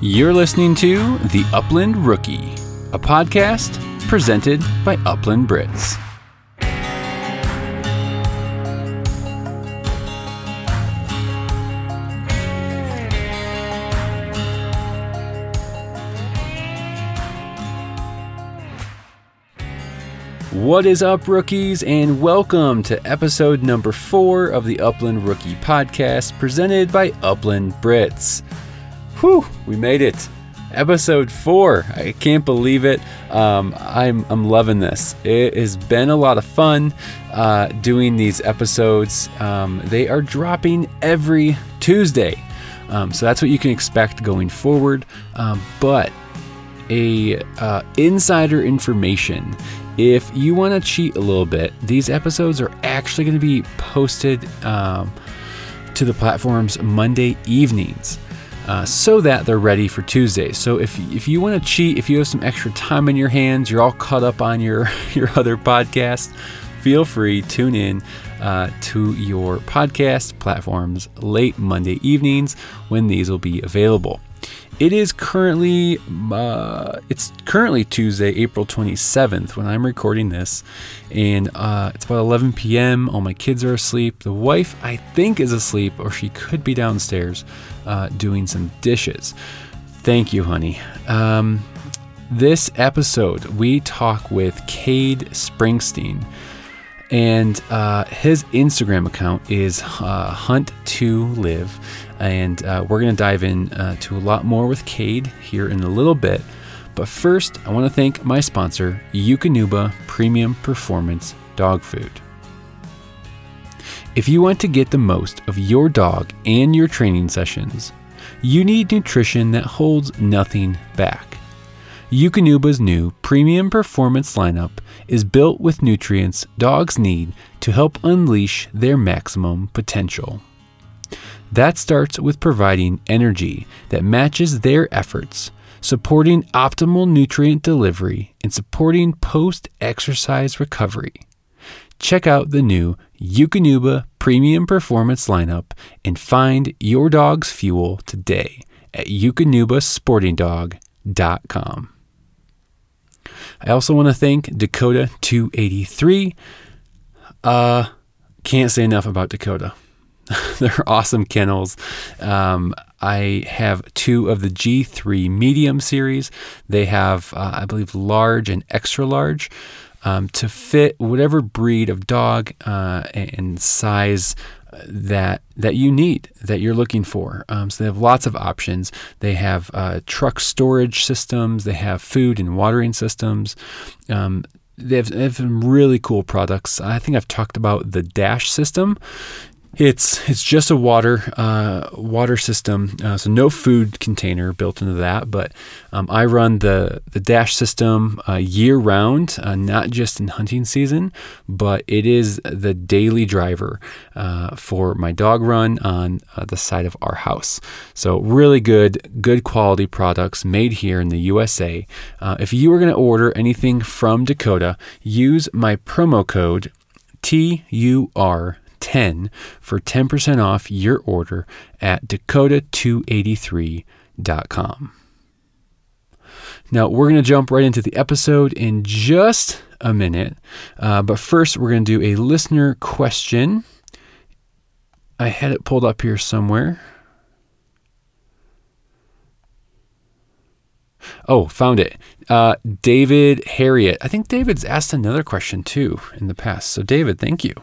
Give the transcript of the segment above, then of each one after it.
You're listening to The Upland Rookie, a podcast presented by Upland Britts. What is up, rookies, and welcome to episode number four of the Upland Rookie podcast presented by Upland Britts. Whew, we made it. Episode four. I can't believe it. Um, I'm, I'm loving this. It has been a lot of fun uh, doing these episodes. Um, they are dropping every Tuesday. Um, so that's what you can expect going forward. Um, but a uh, insider information if you want to cheat a little bit, these episodes are actually going to be posted um, to the platforms Monday evenings. Uh, so that they're ready for Tuesday. So if if you want to cheat, if you have some extra time in your hands, you're all caught up on your your other podcast, feel free tune in uh, to your podcast platforms late Monday evenings when these will be available. It is currently uh, it's currently Tuesday, April 27th when I'm recording this, and uh, it's about 11 p.m. All my kids are asleep. The wife, I think, is asleep, or she could be downstairs uh, doing some dishes. Thank you, honey. Um, this episode, we talk with Cade Springston, and uh, his Instagram account is uh, Hunt to Live and uh, we're going to dive in uh, to a lot more with Cade here in a little bit. But first, I want to thank my sponsor, Eukanuba Premium Performance Dog Food. If you want to get the most of your dog and your training sessions, you need nutrition that holds nothing back. Eukanuba's new premium performance lineup is built with nutrients dogs need to help unleash their maximum potential. That starts with providing energy that matches their efforts, supporting optimal nutrient delivery, and supporting post exercise recovery. Check out the new Eukanuba Premium Performance lineup and find your dog's fuel today at eukanubasportingdog.com. I also want to thank Dakota 283. Uh, can't say enough about Dakota. They're awesome kennels. Um, I have two of the G3 medium series. They have, uh, I believe, large and extra large um, to fit whatever breed of dog uh, and size that that you need that you're looking for. Um, so they have lots of options. They have uh, truck storage systems. They have food and watering systems. Um, they have, they have some really cool products. I think I've talked about the Dash system. It's it's just a water uh, water system, uh, so no food container built into that. But um, I run the the dash system uh, year round, uh, not just in hunting season, but it is the daily driver uh, for my dog run on uh, the side of our house. So really good good quality products made here in the USA. if you are going to order anything from Dakota, use my promo code T U R 10 for 10% off your order at dakota283.com. Now, we're going to jump right into the episode in just a minute, uh, but first, we're going to do a listener question. I had it pulled up here somewhere. Oh, found it. Uh, David Harriet. I think David's asked another question too in the past. So, David, thank you.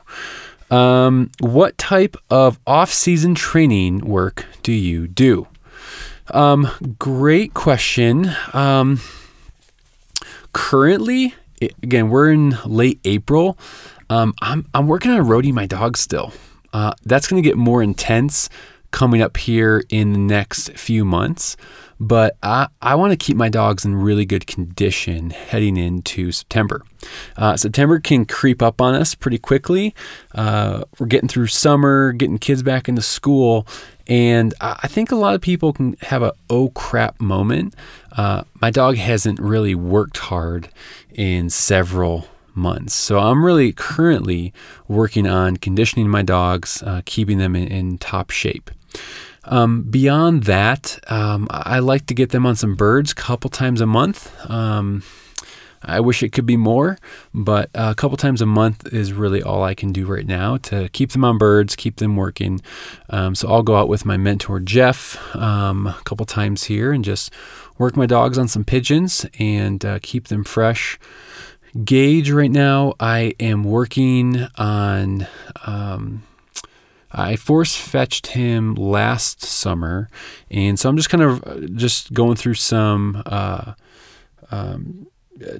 Um, what type of off season training work do you do? Um, great question. Um, currently, again, we're in late April. Um, I'm, I'm working on roading my dog still. Uh, that's going to get more intense coming up here in the next few months but I, I want to keep my dogs in really good condition heading into September. Uh, September can creep up on us pretty quickly. Uh, we're getting through summer, getting kids back into school, and I think a lot of people can have a oh crap moment. Uh, my dog hasn't really worked hard in several months. So I'm really currently working on conditioning my dogs, uh, keeping them in, in top shape. Um, beyond that, um, I like to get them on some birds a couple times a month. Um, I wish it could be more, but a couple times a month is really all I can do right now to keep them on birds, keep them working. Um, so I'll go out with my mentor Jeff um, a couple times here and just work my dogs on some pigeons and uh, keep them fresh. Gage, right now, I am working on. I force fetched him last summer, and so I'm just kind of uh, just going through some. Uh, um,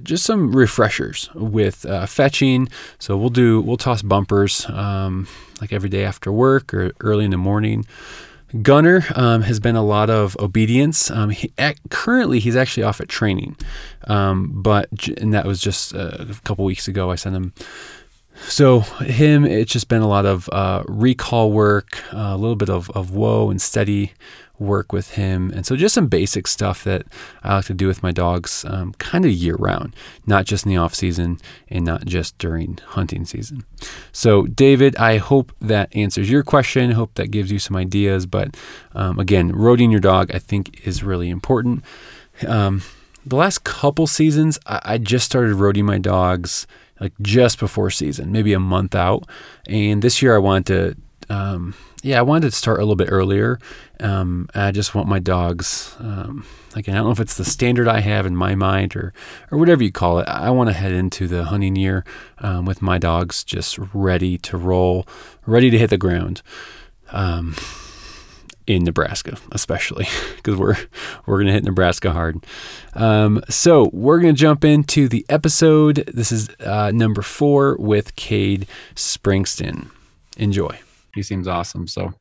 just some refreshers with uh, fetching. So we'll do we'll toss bumpers um, like every day after work or early in the morning. Gunner um, has been a lot of obedience. Um, he, at, currently, he's actually off at training, um, but and that was just uh, a couple weeks ago. I sent him. So him, it's just been a lot of uh, recall work, uh, a little bit of, of whoa and steady work with him. And so just some basic stuff that I like to do with my dogs um, kind of year round, not just in the off season and not just during hunting season. So, David, I hope that answers your question. hope that gives you some ideas. But um, again, roading your dog, I think, is really important. Um, the last couple seasons, I, I just started roading my dogs like just before season, maybe a month out. And this year I wanted to, um, yeah, I wanted to start a little bit earlier. Um, I just want my dogs, um, I don't know if it's the standard I have in my mind or or whatever you call it. I want to head into the hunting year um, with my dogs just ready to roll, ready to hit the ground. In Nebraska, especially because we're we're gonna hit Nebraska hard. Um, so we're gonna jump into the episode. This is uh, number four with Cade Springston. Enjoy. He seems awesome. So,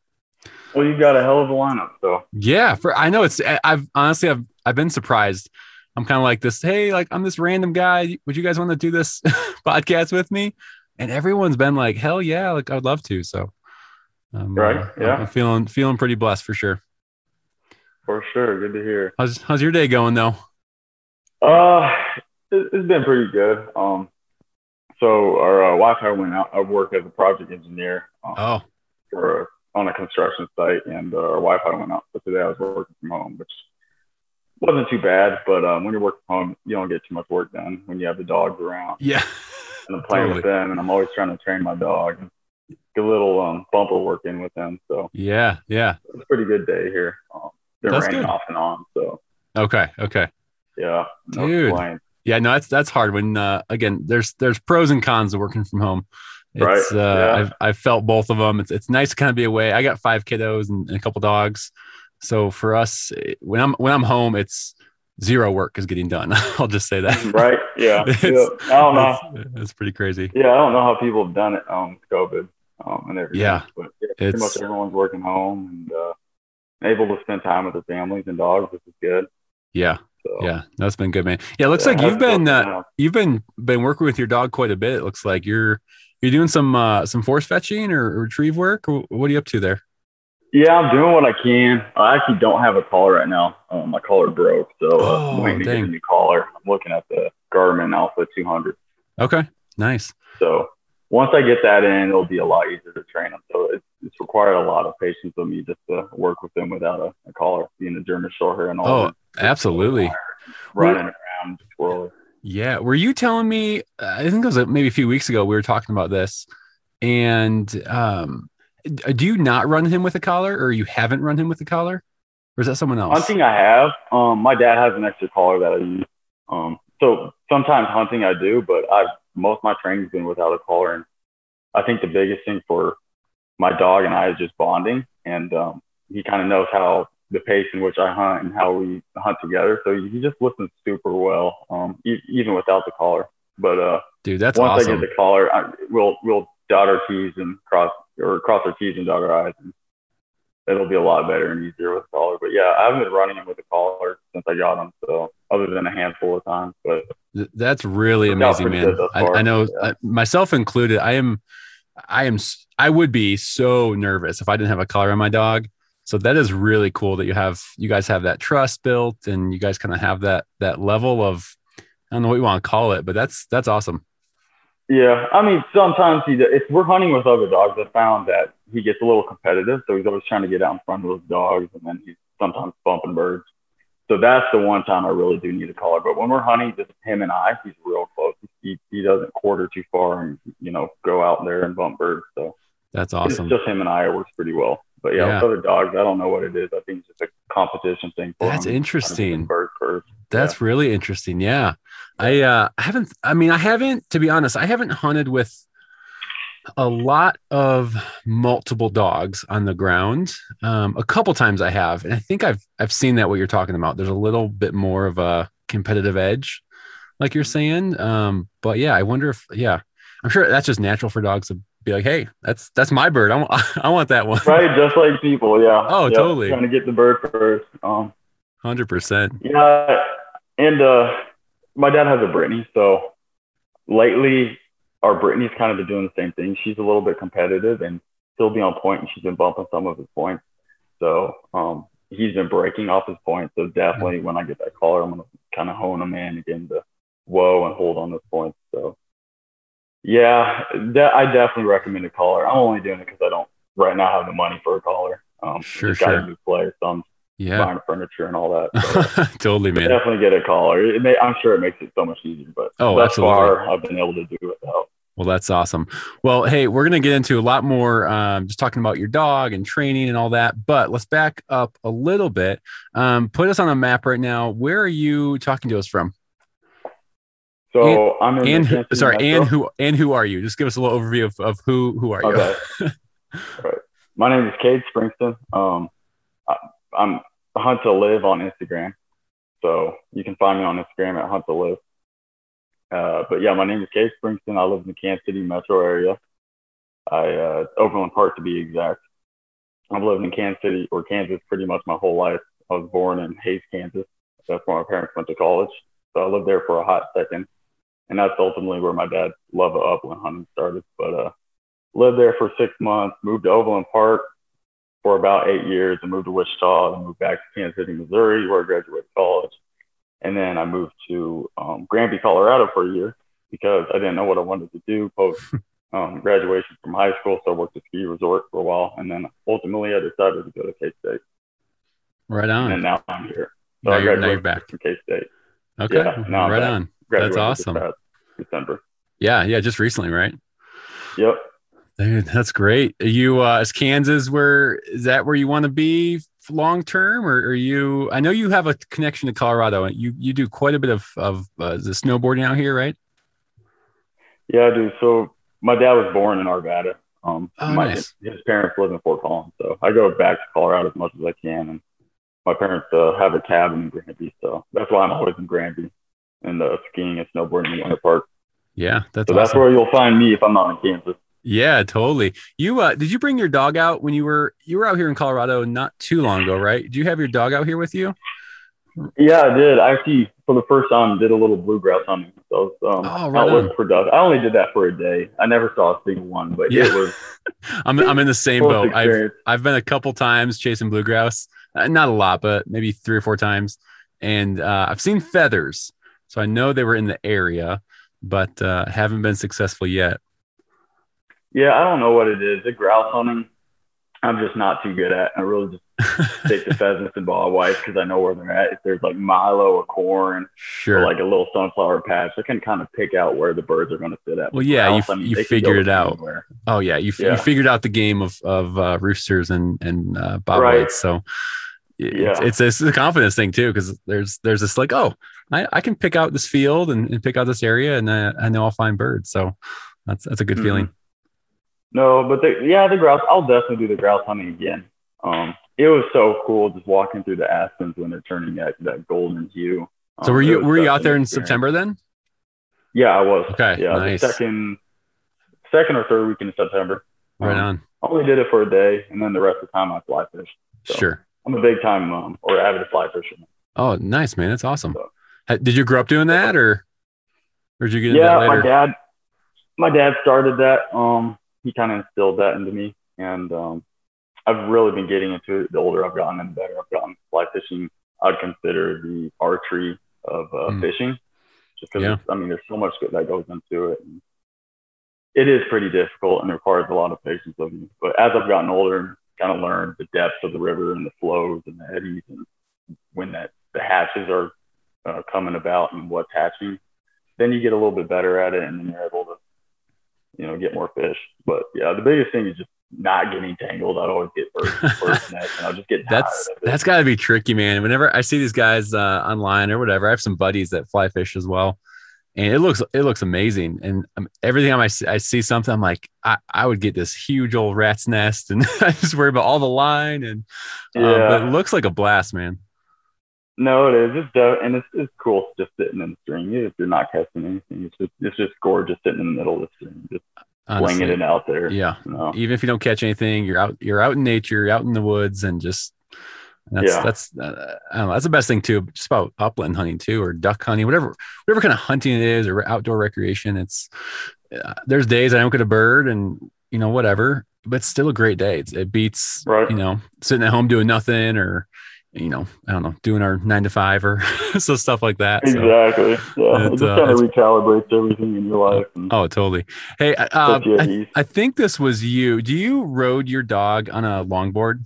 well, you've got a hell of a lineup, so yeah. For I know it's. I've honestly, I've I've been surprised. I'm kind of like this. Hey, like I'm this random guy. Would you guys want to do this podcast with me? And everyone's been like, hell yeah, like I'd love to. So, um, right, uh, yeah, I'm feeling feeling pretty blessed for sure. For sure, good to hear. How's how's your day going though? Uh, it, has been pretty good. Um, so our uh, Wi-Fi went out. I work as a project engineer. Um, oh for on a construction site, and uh, our Wi-Fi went out. So today I was working from home, which wasn't too bad. But um, when you're working from home, you don't get too much work done when you have the dogs around. Yeah, and I'm playing totally. with them, and I'm always trying to train my dog. A little um, bumper work in with them. So yeah, yeah, it's a pretty good day here. Um, they're that's raining good. off and on. So okay, okay, yeah, no dude. Complaints. Yeah, no, that's that's hard when uh, again there's there's pros and cons of working from home. It's, right. Uh, yeah. I've, I've felt both of them. It's, it's nice to kind of be away. I got five kiddos and, and, a couple dogs. So for us, when I'm, when I'm home, it's zero work is getting done. I'll just say that. Right. Yeah. yeah. I don't know. It's, it's, pretty crazy. Yeah. I don't know how people have done it um, COVID um, and everything. Yeah. But yeah, pretty much everyone's working home and uh, able to spend time with their families and dogs, which is good. Yeah. So, yeah, that's been good, man. Yeah, looks yeah, like you've been uh, you've been been working with your dog quite a bit. It looks like you're you're doing some uh, some force fetching or retrieve work? What are you up to there? Yeah, I'm doing what I can. I actually don't have a collar right now. Um, my collar broke, so uh, oh, I'm waiting to get a new collar. I'm looking at the Garmin Alpha 200. Okay, nice. So once I get that in, it'll be a lot easier to train them. So it's, it's required a lot of patience of me just to work with them without a, a collar, being a German Shorthair and all. Oh, absolutely. Running around, twirling. Yeah. Were you telling me? I think it was maybe a few weeks ago. We were talking about this, and um, do you not run him with a collar, or you haven't run him with a collar, or is that someone else? Hunting, I have. Um, my dad has an extra collar that I use. Um, so sometimes hunting I do, but I most of my training's been without a collar, and I think the biggest thing for my dog and I is just bonding, and um, he kind of knows how the pace in which I hunt and how we hunt together. So he just listens super well, um, e- even without the collar. But uh, dude, that's once awesome. I get the collar, I, we'll we'll dot our T's and cross or cross our T's and dot our I's, and it'll be a lot better and easier with collar. But yeah, I haven't been running him with a collar since I got him, so other than a handful of times. But that's really amazing, man. I, I, know yeah. I, myself included. I am, I am, I would be so nervous if I didn't have a collar on my dog so that is really cool that you have you guys have that trust built and you guys kind of have that that level of i don't know what you want to call it but that's that's awesome yeah i mean sometimes if we're hunting with other dogs i found that he gets a little competitive, so he's always trying to get out in front of those dogs, and then he's sometimes bumping birds. So that's the one time I really do need a collar. But when we're hunting, just him and I, he's real close. He he doesn't quarter too far and you know go out there and bump birds. So that's awesome. It's just him and I. It works pretty well. But yeah, yeah. with other dogs, I don't know what it is. I think it's just a competition thing. That's interesting. Bird first. That's yeah. really interesting. Yeah. I uh I haven't I mean I haven't to be honest, I haven't hunted with a lot of multiple dogs on the ground. Um, a couple times I have, and I think I've I've seen that what you're talking about. There's a little bit more of a competitive edge, like you're saying. Um, but yeah, I wonder if yeah, I'm sure that's just natural for dogs to be like, hey, that's that's my bird. I want I want that one. Right, just like people. Yeah. Oh, yep. totally. Trying to get the bird first. Um, Hundred percent. Yeah, and uh, my dad has a Brittany, so lately our Brittany's kind of been doing the same thing. She's a little bit competitive and still be on point, and she's been bumping some of his points. So um, he's been breaking off his points. So definitely, when I get that collar, I'm gonna kind of hone him in again to whoa and hold on those points. So yeah, that, I definitely recommend a collar. I'm only doing it because I don't right now have the money for a collar. Um, sure, sure. Got a new player, so I'm yeah. buying furniture and all that. So totally, man. Definitely get a collar. It may, I'm sure it makes it so much easier, but oh, thus absolutely. far I've been able to do it without. Well, that's awesome. Well, hey, we're going to get into a lot more, um, just talking about your dog and training and all that. But let's back up a little bit. Um, put us on a map right now. Where are you talking to us from? So and, I'm in. And who, sorry, Metro. and who and who are you? Just give us a little overview of, of who who are you? Okay. right. My name is Cade Springston. Um, I, I'm Hunt to Live on Instagram, so you can find me on Instagram at Hunt to Live. Uh, but yeah, my name is Cade Springston. I live in the Kansas City metro area. I uh, Overland Park to be exact. I've lived in Kansas City or Kansas pretty much my whole life. I was born in Hays, Kansas. That's where my parents went to college. So I lived there for a hot second and that's ultimately where my dad's love of upland hunting started. But uh, lived there for six months, moved to Overland Park for about eight years, and moved to Wichita, and moved back to Kansas City, Missouri, where I graduated college, and then I moved to um, Granby, Colorado for a year because I didn't know what I wanted to do post um, graduation from high school. So I worked at ski resort for a while, and then ultimately I decided to go to K State. Right on. And now I'm here. So now I graduated you're back from K State. Okay. Yeah, right on. That's awesome. December. Yeah, yeah, just recently, right? Yep. Dude, that's great. Are you uh is Kansas where is that where you want to be long term or are you I know you have a connection to Colorado and you you do quite a bit of of uh, the snowboarding out here, right? Yeah, I do. So my dad was born in Arvada. Um oh, my, nice. his parents live in Fort Collins. So I go back to Colorado as much as I can and my parents uh, have a cabin in Granby, so that's why I'm always in Granby and uh, skiing and snowboarding in the Winter Park. Yeah, that's so awesome. that's where you'll find me if I'm not in Kansas. Yeah, totally. You uh, did you bring your dog out when you were you were out here in Colorado not too long ago, right? Do you have your dog out here with you? Yeah, I did. I actually, for the first time, did a little blue grouse hunting. So um, oh, right outlet production. I only did that for a day. I never saw a single one, but yeah. it was. I'm I'm in the same boat. I've I've been a couple times chasing blue grouse, uh, not a lot, but maybe three or four times, and uh, I've seen feathers. So I know they were in the area, but uh, haven't been successful yet. Yeah, I don't know what it is. The grouse hunting, I'm just not too good at. I really just take the pheasants and bobwhites because I know where they're at. If there's like milo or corn, sure, or like a little sunflower patch, I can kind of pick out where the birds are going to sit at. Well, yeah, grouse, you, I mean, you figured it out. Anywhere. Oh yeah, you, yeah. you figured out the game of of uh, roosters and and uh, bobwhites. Right. So yeah. it's, it's, it's a confidence thing too because there's there's this like oh I, I can pick out this field and, and pick out this area and I, I know I'll find birds so that's that's a good mm-hmm. feeling. No, but the, yeah, the grouse. I'll definitely do the grouse hunting again. Um, it was so cool just walking through the aspens when they're turning that that golden hue. Um, so were you were you out there in experience. September then? Yeah, I was. Okay, yeah, nice. second second or third week in September. Right um, on. I only did it for a day, and then the rest of the time I fly fish. So. Sure. I'm a big time um, or avid fly fisherman. Oh, nice, man. That's awesome. So, did you grow up doing that or, or did you get yeah, my dad, my dad started that. Um, he kind of instilled that into me. And um, I've really been getting into it. The older I've gotten and the better I've gotten. Fly fishing, I'd consider the archery of uh, mm. fishing. Just because, yeah. I mean, there's so much that goes into it. And it is pretty difficult and requires a lot of patience of me. But as I've gotten older, and kind of learned the depths of the river and the flows and the eddies and when that the hatches are uh, coming about and what's hatching, then you get a little bit better at it and then you're able to, you know, get more fish. But yeah, the biggest thing is just not getting tangled. I'd always get first, first net and I'll just get that's that's got to be tricky, man. Whenever I see these guys uh, online or whatever, I have some buddies that fly fish as well, and it looks it looks amazing. And um, every time I see, I see something, I'm like, I, I would get this huge old rat's nest, and I just worry about all the line. And uh, yeah. but it looks like a blast, man. No, it is. It's dope, and it's, it's cool just sitting in the stream. If you're not casting anything, it's just it's just gorgeous sitting in the middle of the stream, just Honestly, flinging it out there. Yeah. You know? Even if you don't catch anything, you're out you're out in nature, you're out in the woods, and just that's yeah. that's uh, I don't know. That's the best thing too. Just about upland hunting too, or duck hunting, whatever whatever kind of hunting it is, or outdoor recreation. It's uh, there's days I don't get a bird, and you know whatever, but it's still a great day. It's, it beats right. you know sitting at home doing nothing or you know, I don't know, doing our nine to five or so stuff like that. Exactly. So yeah. It, just uh, kind of recalibrates everything in your life. oh, totally. Hey, uh, I, I, think this was you. Do you rode your dog on a longboard?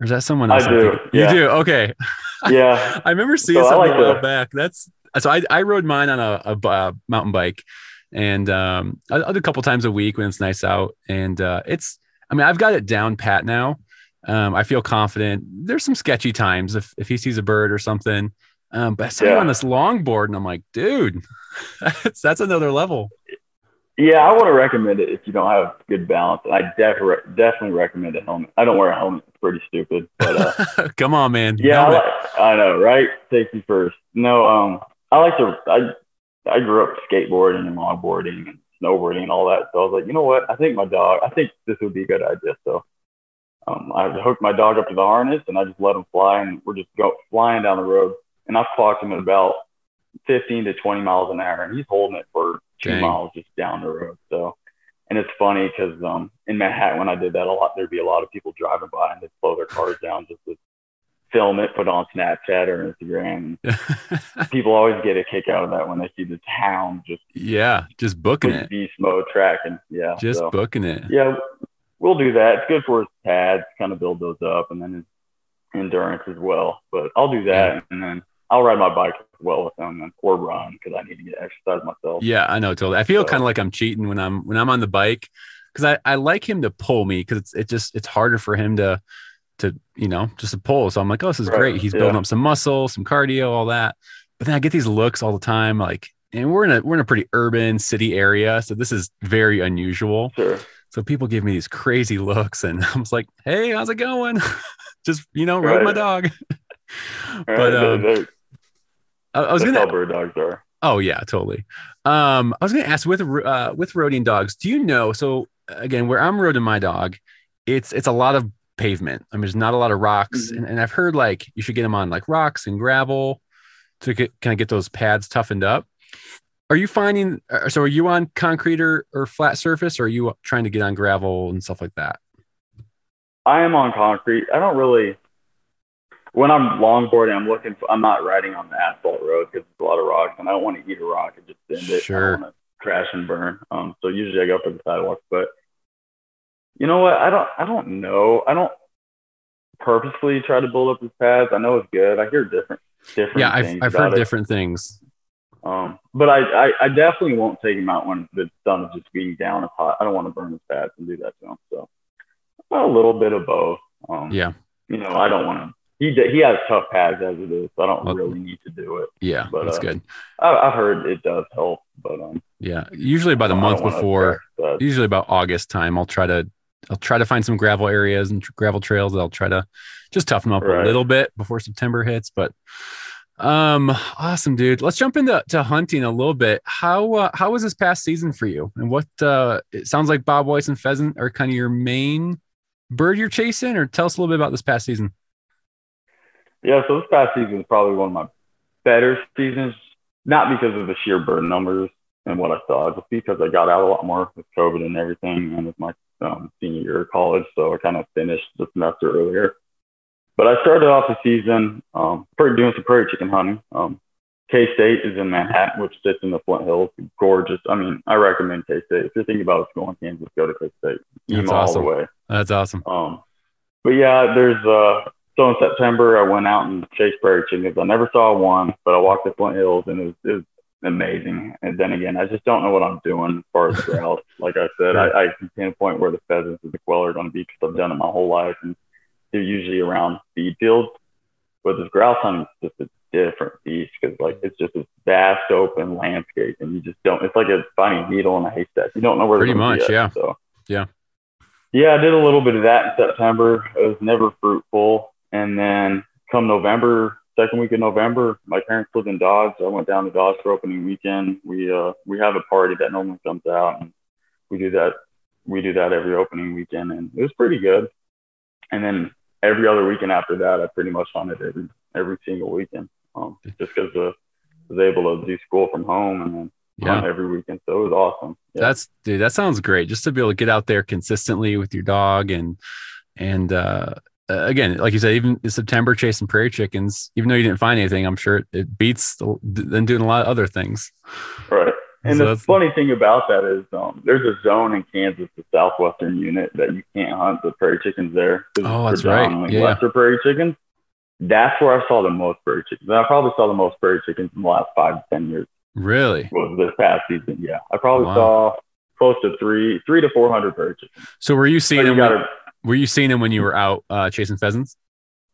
Or is that someone else? I do. Yeah. You do? Okay. Yeah. I remember seeing so something like a while back. That's so I, I rode mine on a, a, a mountain bike and um, I, I do a couple times a week when it's nice out. And uh, it's, I mean, I've got it down pat now. Um, I feel confident. There's some sketchy times if, if he sees a bird or something. Um, but I saw yeah. on this longboard and I'm like, dude, that's, that's another level. Yeah, I want to recommend it if you don't have good balance. I definitely definitely recommend a helmet. I don't wear a helmet; it's pretty stupid. But uh, come on, man. Yeah, I, like, I, know, right? Safety first. No, um, I like to. I I grew up skateboarding and longboarding and snowboarding and all that. So I was like, you know what? I think my dog. I think this would be a good idea. So um, I hooked my dog up to the harness and I just let him fly, and we're just go flying down the road. And I've clocked him at about 15 to 20 miles an hour, and he's holding it for two Dang. miles just down the road. So, and it's funny because um, in Manhattan when I did that a lot, there'd be a lot of people driving by and they'd slow their cars down just to film it, put on Snapchat or Instagram. people always get a kick out of that when they see the town just yeah, just booking it, beast mode tracking. Yeah, just so, booking it. Yeah, we'll do that. It's good for his pads, kind of build those up, and then his endurance as well. But I'll do that, yeah. and then I'll ride my bike as well with him, or run because I need to get exercise myself. Yeah, I know totally. I feel so. kind of like I'm cheating when I'm when I'm on the bike because I, I like him to pull me because it's it just it's harder for him to to you know just to pull. So I'm like, oh, this is right. great. He's yeah. building up some muscle, some cardio, all that. But then I get these looks all the time, like, and we're in a we're in a pretty urban city area, so this is very unusual. Sure. So people give me these crazy looks, and I was like, "Hey, how's it going?" Just you know, rode right. my dog. but um, I, I was gonna bird dogs are. Oh yeah, totally. Um, I was gonna ask with uh, with roading dogs. Do you know? So again, where I'm roading my dog, it's it's a lot of pavement. I mean, there's not a lot of rocks, mm-hmm. and, and I've heard like you should get them on like rocks and gravel to get kind of get those pads toughened up. Are you finding uh, so are you on concrete or, or flat surface or are you trying to get on gravel and stuff like that? I am on concrete. I don't really when I'm longboarding, I'm looking for, I'm not riding on the asphalt road because there's a lot of rocks and I don't want to eat a rock and just bend it. Sure. I don't want to crash and burn. Um, so usually I go for the sidewalk, but you know what? I don't, I don't know. I don't purposely try to build up these pads. I know it's good. I hear different, different. Yeah. I've, I've heard it. different things. Um, but I, I, I, definitely won't take him out when it's done is just being down as hot. I don't want to burn his fats and do that to him. So a little bit of both. Um, yeah. You know, I don't want to. He he has tough pads as it is, so I don't well, really need to do it. Yeah, but, that's uh, good. I, have heard it does help, but um. Yeah, usually about a month before, usually about August time, I'll try to I'll try to find some gravel areas and gravel trails. I'll try to just toughen them up right. a little bit before September hits, but um, awesome, dude. Let's jump into to hunting a little bit. How uh, how was this past season for you? And what uh, it sounds like Bob White and pheasant are kind of your main bird you're chasing, or tell us a little bit about this past season. Yeah, so this past season is probably one of my better seasons, not because of the sheer bird numbers and what I saw, just because I got out a lot more with COVID and everything, and with my um, senior year of college, so I kind of finished the semester earlier. But I started off the season um, doing some prairie chicken hunting. Um, K State is in Manhattan, which sits in the Flint Hills. Gorgeous. I mean, I recommend K State. If you're thinking about going to Kansas, go to K State. That's Emo all awesome. the way. That's awesome. Um, but yeah, there's uh. So in September, I went out and chased prairie chickens. I never saw one, but I walked the Flint Hills and it was, it was amazing. And then again, I just don't know what I'm doing as far as grouse. like I said, I, I can pinpoint where the pheasants and the quail are going to be because I've done it my whole life, and they're usually around feed fields. But this grouse hunting is just a different beast because like it's just this vast open landscape, and you just don't. It's like a a needle in a haystack. You don't know where Pretty much, yeah. So Yeah. yeah, I did a little bit of that in September. It was never fruitful, and then come November, second week of November, my parents lived in Dodge. I went down to Dodge for opening weekend. We uh we have a party that normally comes out, and we do that. We do that every opening weekend, and it was pretty good. And then every other weekend after that, I pretty much hunted every every single weekend, um, just because I was able to do school from home and then Yeah. every weekend. So it was awesome. Yeah. That's dude, that sounds great. Just to be able to get out there consistently with your dog and and uh again, like you said, even in September chasing prairie chickens, even though you didn't find anything, I'm sure it, it beats the, than doing a lot of other things. Right. And So the funny thing about that is um, there's a zone in Kansas, the southwestern unit, that you can't hunt the prairie chickens there. Oh, that's right. Yeah. Lesser prairie chickens. That's where I saw the most prairie chickens. And I probably saw the most prairie chickens in the last five to ten years. Really? Was this past season? Yeah, I probably Wow. saw close to three, three to four hundred prairie chickens. So were you seeing you them? when- gotta, were you seeing them when you were out uh, chasing pheasants?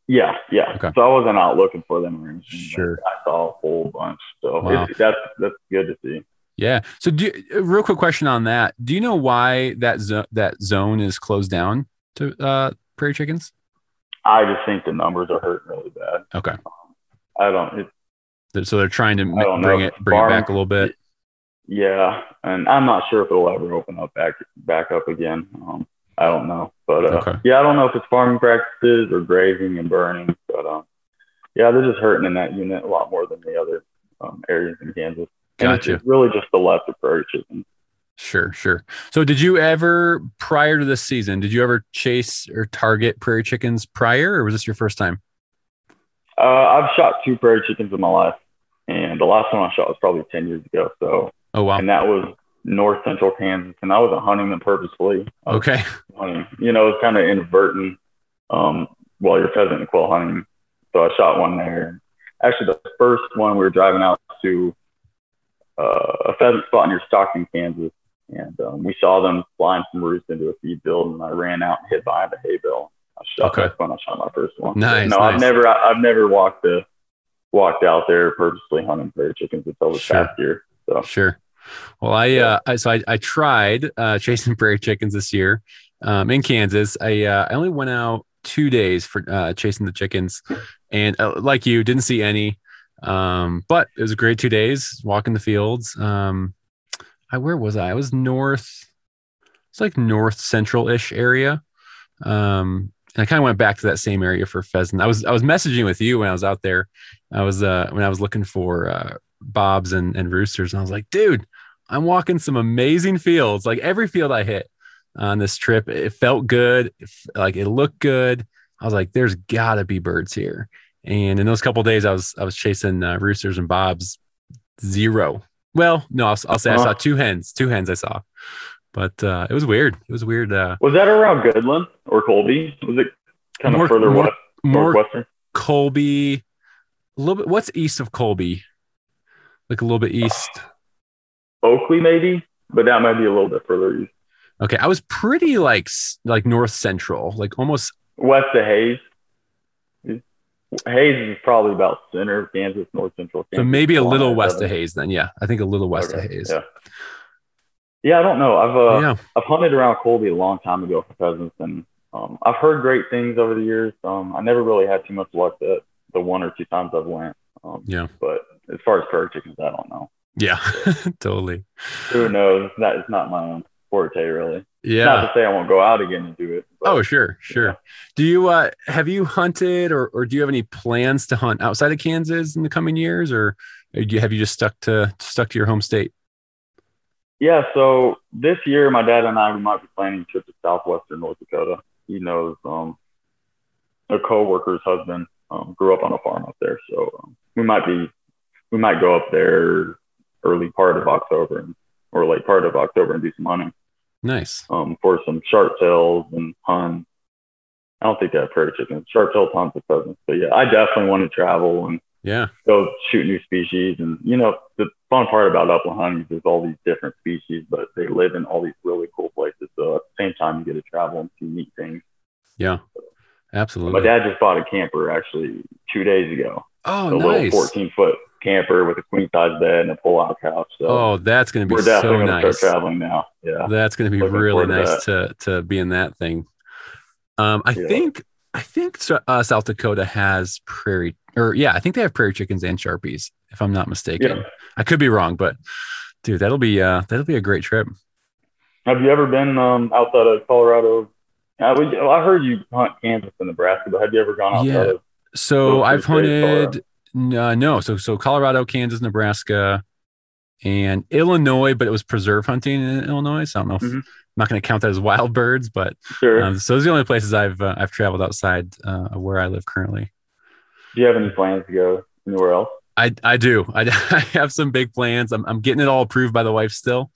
yeah, yeah. Okay. So I wasn't out looking for them or anything. Sure. I saw a whole bunch. So Wow. that's that's good to see. Yeah. So, do you, real quick question on that: Do you know why that zo- that zone is closed down to uh, prairie chickens? I just think the numbers are hurting really bad. Okay. I don't. It, So they're trying to bring know. it bring it back a little bit. Yeah, and I'm not sure if it'll ever open up back back up again. Um, I don't know, but uh, Okay. yeah, I don't know if it's farming practices or grazing and burning, but um, yeah, they're just hurting in that unit a lot more than the other um, areas in Kansas. And it's- Gotcha. It's really just the prairie chickens. Sure, sure. So, did you ever, prior to this season, did you ever chase or target prairie chickens prior, or was this your first time? Uh, I've shot two prairie chickens in my life, and the last one I shot was probably ten years ago. So, Oh wow. and that was north central Kansas, and I wasn't hunting them purposefully. Okay. hunting. You know, it's kind of inadvertent um, while you're pheasant and quail hunting. So I shot one there. Actually, the first one we were driving out to uh, a pheasant spot near Stockton, Kansas, and um, we saw them flying from roost into a feed field, and I ran out and hit behind a hay bale. I shot. Okay. That's when I shot my first one. Nice, No, nice. I've never, I, I've never walked the walked out there purposely hunting prairie chickens until this Sure. past year. So Sure. Well, I uh, I, so I, I tried uh, chasing prairie chickens this year um, in Kansas. I uh, I only went out two days for uh, chasing the chickens, and uh, like you, didn't see any. Um, but it was a great two days walking the fields. Um, I where was I? I was north. It's like north central ish area. Um, and I kind of went back to that same area for pheasant. I was I was messaging with you when I was out there. I was uh, when I was looking for uh, bobs and, and roosters, and I was like, dude, I'm walking some amazing fields. Like every field I hit on this trip, it felt good. It like it looked good. I was like, there's gotta be birds here. And in those couple days, I was I was chasing uh, roosters and bobs. Zero. Well, no, I'll, I'll say I saw Uh-huh. two hens. Two hens I saw, but uh, it was weird. It was weird. Uh, was that around Goodland or Colby? Was it kind of further more- west, more northwestern? Colby, a little bit. What's east of Colby? Like a little bit east. Oakley maybe, but that might be a little bit further east. Okay, I was pretty like like north central, like almost West of Hays. Hays is probably about center of Kansas, north central so Kansas. maybe a little west of Hays. Then yeah, I think a little west of Okay, Hays. Yeah. Yeah, I don't know. I've uh, yeah. I've hunted around Colby a long time ago for pheasants, and um, I've heard great things over the years. Um, I never really had too much luck that the one or two times I've went. Um, Yeah. But as far as prairie chickens, I don't know. Yeah, totally. Who knows? That is not my own forte, really. Not Yeah. to say I won't go out again and do it. but- Oh, sure, sure. Do you uh have you hunted or or do you have any plans to hunt outside of Kansas in the coming years, or you, have you just stuck to stuck to your home state? Yeah, so this year, my dad and I we might be planning a trip to southwestern North Dakota. He knows um, a coworker's husband um, grew up on a farm up there, so um, we might be we might go up there early part of October and, or late part of October and do some hunting Nice. um, for some sharp tails and hunt. I don't think they have prairie chickens. Sharp tail tons of pheasants, but yeah, I definitely want to travel and Yeah. go shoot new species. And you know, the fun part about upland hunting is there's all these different species, but they live in all these really cool places. So at the same time, you get to travel and see neat things. Yeah. Absolutely. My dad just bought a camper actually two days ago. Oh, a little nice. 14 foot camper with a queen size bed and a pull out couch. So Oh, that's going to we're be definitely so going to nice. start traveling now. Yeah. That's going to be Looking really forward to nice to to be in that thing. Um, I Yeah. think I think uh, South Dakota has prairie, or yeah, I think they have prairie chickens and sharpies, if I'm not mistaken. Yeah. I could be wrong, but dude, that'll be uh that'll be a great trip. Have you ever been um, outside of Colorado? I, would, I heard you hunt Kansas and Nebraska, but have you ever gone outside Yeah. of? So I've hunted uh, no, so so Colorado, Kansas, Nebraska, and Illinois, but it was preserve hunting in Illinois. So I don't know if Mhm. I'm not going to count that as wild birds, but Sure. um, so those are the only places I've uh, I've traveled outside uh, of where I live currently. Do you have any plans to go anywhere else? I, I do. I, I have some big plans. I'm, I'm getting it all approved by the wife still.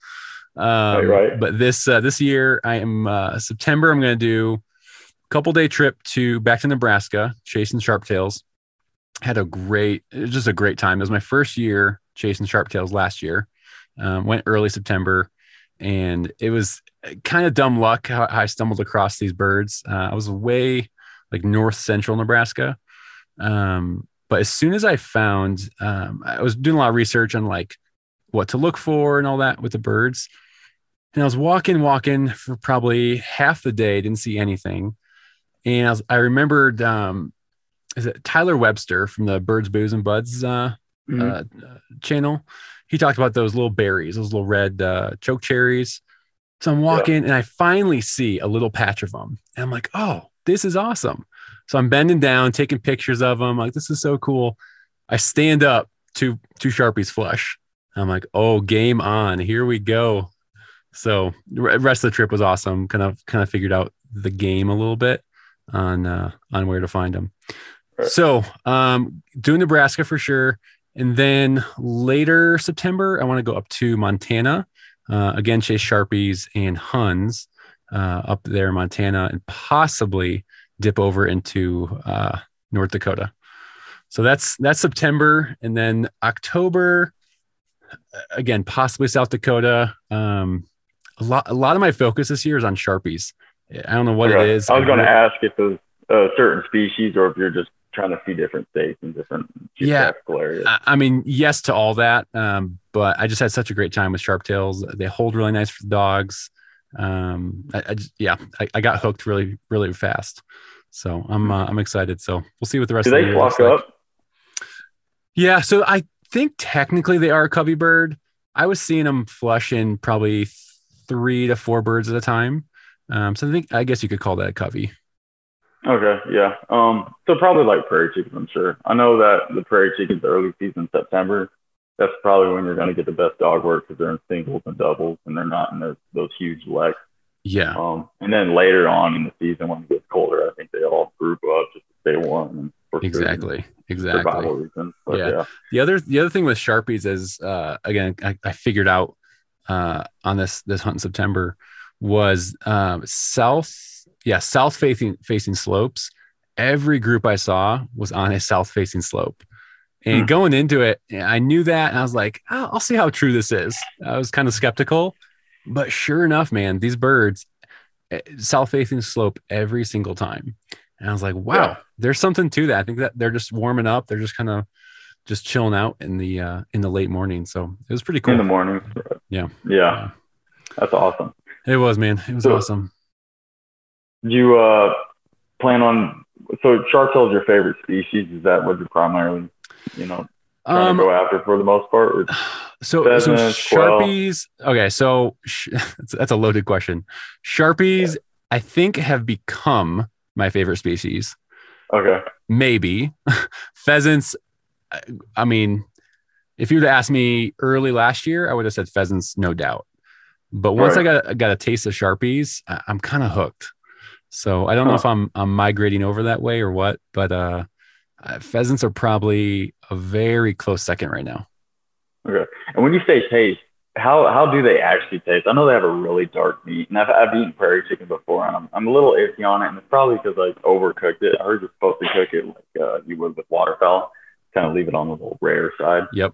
Um, Right, right. But this uh, this year, I am uh, September. I'm going to do a couple day trip to back to Nebraska, chasing sharptails. Had a great, just a great time. It was my first year chasing sharptails last year. Um, went early September, and it was kind of dumb luck how, how I stumbled across these birds. Uh, I was way like north central Nebraska. Um, but as soon as I found, um, I was doing a lot of research on like what to look for and all that with the birds. And I was walking, walking for probably half the day, didn't see anything. And I, was, I remembered, um, is it Tyler Webster from the Birds, Booze, and Buds uh, Mhm. uh, channel? He talked about those little berries, those little red uh, choke cherries. So I'm walking and I finally see a little patch of them. And I'm like, oh, this is awesome. So I'm bending down, taking pictures of them. Like, this is so cool. I stand up, two two sharpies flush. I'm like, oh, game on. Here we go. So the rest of the trip was awesome. Kind of kind of figured out the game a little bit on uh, on where to find them. So um, doing Nebraska for sure. And then later September, I want to go up to Montana. Uh, again, chase Sharpies and Huns uh, up there in Montana and possibly dip over into uh, North Dakota. So that's that's September, and then October, uh, again possibly South Dakota. Um, a lot a lot of my focus this year is on Sharpies. I don't know what Okay. it is. I was going to ask if it was a certain species or if you're just trying to see different states and different Yeah. geographical areas. I mean, yes to all that. Um, but I just had such a great time with sharp tails. They hold really nice for the dogs. Um, I, I just, yeah, I, I got hooked really, really fast. So I'm, uh, I'm excited. So we'll see what the rest Do of the they year looks like. up? Yeah. So I think technically they are a covey bird. I was seeing them flush in probably three to four birds at a time. Um, so I think, I guess you could call that a covey. Okay, yeah. Um, so probably like prairie chickens, I'm sure. I know that the prairie chickens early season September. That's probably when you're going to get the best dog work because they're in singles and doubles and they're not in those, those huge legs. Yeah. Um, and then later on in the season when it gets colder, I think they all group up just to stay warm and for Exactly. Exactly. survival reasons. But Yeah. yeah. The other the other thing with sharpies is uh, again I, I figured out uh, on this this hunt in September was um, south yeah south facing facing slopes. Every group I saw was on a south facing slope, and Hmm. going into it, I knew that, and I was like, oh, I'll see how true this is. I was kind of skeptical, but sure enough, man, these birds eh, south facing slope every single time. And I was like, wow, Yeah. there's something to that. I think that they're just warming up. They're just kind of just chilling out in the uh in the late morning. So it was pretty cool. In the morning. Yeah. Yeah. Yeah. That's awesome. It was, man. It was So- awesome. Do you uh, plan on, so is your favorite species? Is that what you're primarily, you know, trying Um to go after for the most part? Or, so so pheasants, quail. sharpies okay, so sh- that's, a loaded question. Sharpies I think have become my favorite species. okay. maybe pheasants I- mean if you would have asked me early last year i would have said pheasants no doubt but once i Right. got I got a taste of sharpies I- i'm kind of hooked so i don't know if i'm i'm migrating over that way or what but uh Uh, pheasants are probably a very close second right now. Okay. And when you say taste, how how do they actually taste? I know they have a really dark meat, and I've I've eaten prairie chicken before, and I'm I'm a little iffy on it, and it's probably because I overcooked it. I heard you're supposed to cook it like uh, you would with waterfowl, kind of leave it on the little rare side. Yep,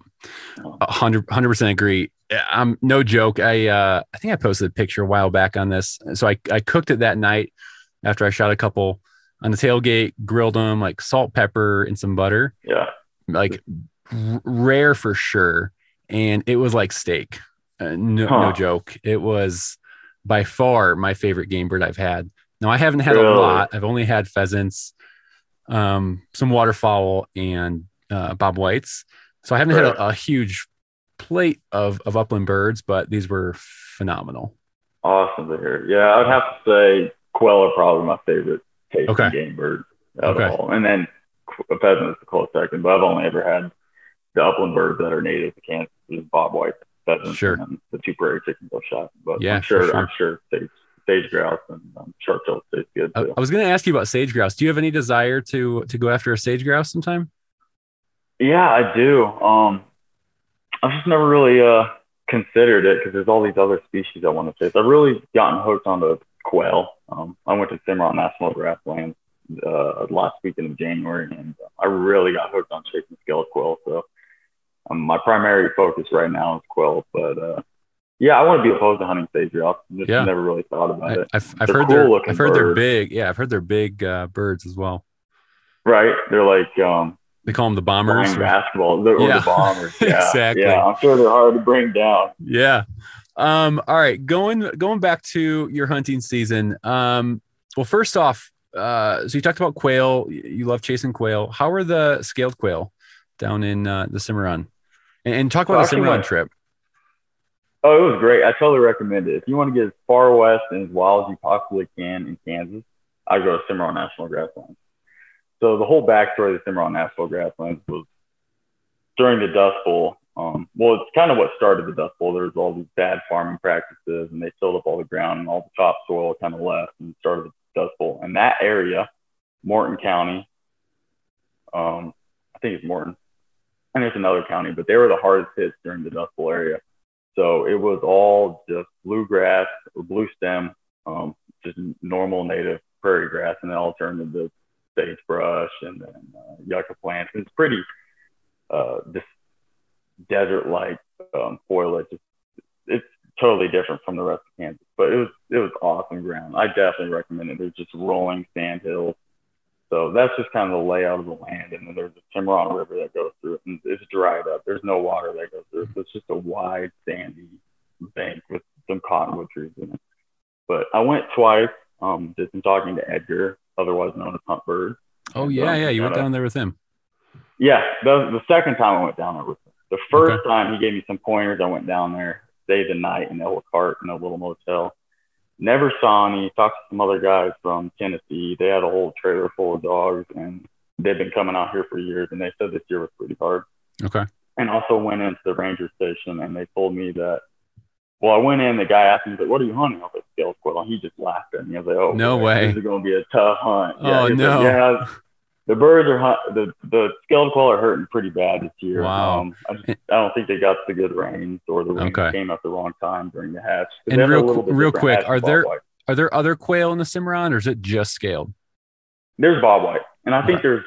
hundred hundred percent agree. I'm no joke. I uh, I think I posted a picture a while back on this. So I I cooked it that night after I shot a couple on the tailgate, grilled them like salt, pepper, and some butter. Yeah, like r- rare for sure, and it was like steak. Uh, no, huh. no joke. It was by far my favorite game bird I've had. Now I haven't had really? a lot. I've only had pheasants, um, some waterfowl, and uh, bob whites. So I haven't right. had a, a, huge plate of of upland birds, but these were phenomenal. Awesome to hear. Yeah, I'd have to say quail are probably my favorite tasting okay. game bird out okay. of all, and then a pheasant is the close second. But I've only ever had the upland birds that are native to Kansas, is bob white pheasants sure. and the two prairie chickens I've shot. But yeah, I'm sure, sure. I'm sure sage, sage grouse and um, tails taste good too. I, I was going to ask you about sage grouse. Do you have any desire to to go after a sage grouse sometime? Yeah, I do. Um, I've just never really uh, considered it because there's all these other species I want to chase. I've really gotten hooked on the quail. Um, I went to Cimarron National Grasslands uh, last weekend of January, and I really got hooked on chasing scale quail. So um, my primary focus right now is quail, but uh, yeah, I want to be opposed to hunting sage grouse. Just yeah. never really thought about I, it. I've, I've heard cool they're I've heard birds. they're big. Yeah, I've heard they're big uh, birds as well. Right, they're like um, they call them the bombers. Or, basketball, they're, yeah. the bombers. Yeah, exactly. Yeah, I'm sure they're hard to bring down. Yeah. Um, all right, going going back to your hunting season. Um, well, first off, uh, so you talked about quail. You love chasing quail. How are the scaled quail down in uh, the Cimarron? And, and talk about the Cimarron trip. Oh, it was great. I totally recommend it. If you want to get as far west and as wild as you possibly can in Kansas, I go to Cimarron National Grasslands. So the whole backstory of the Cimarron National Grasslands was during the Dust Bowl. Um, well, it's kind of what started the Dust Bowl. There was all these bad farming practices, and they filled up all the ground, and all the topsoil kind of left, and started the Dust Bowl. And that area, Morton County, um, I think it's Morton, and there's another county, but they were the hardest hits during the Dust Bowl area. So it was all just bluegrass or blue stem, um, just normal native prairie grass, and then all turned into sagebrush and then uh, yucca plants. It's pretty uh, this desert-like um, foliage. It's, it's totally different from the rest of Kansas, but it was it was awesome ground. I definitely recommend it. There's just rolling sand hills. So that's just kind of the layout of the land. And then there's a Cimarron River that goes through it, and it's dried up. There's no water that goes through it. So it's just a wide, sandy bank with some cottonwood trees in it. But I went twice. Um, just in talking to Edgar, otherwise known as Hunt Bird. Oh yeah, yeah. You went down there with him. Yeah, the, the second time I went down there with. The first okay. time he gave me some pointers. I went down there, stayed the night in Elkhart in a little motel never saw any. Talked to some other guys from Tennessee. They had a whole trailer full of dogs, and they've been coming out here for years. And they said this year was pretty hard. Okay. And also went into the ranger station, and they told me that. Well, I went in. The guy asked me, like, "What are you hunting?" I was like, "Scale quail." And he just laughed at me. I was like, "Oh, no way! This is going to be a tough hunt." Oh, yeah, oh no! Like, yeah, the birds are the the scaled quail are hurting pretty bad this year. Wow. Um, I, just, I don't think they got the good rains or the rain okay. came at the wrong time during the hatch. And real real quick, are there are there other quail in the Cimarron, or is it just scaled? There's bob white, and I think there's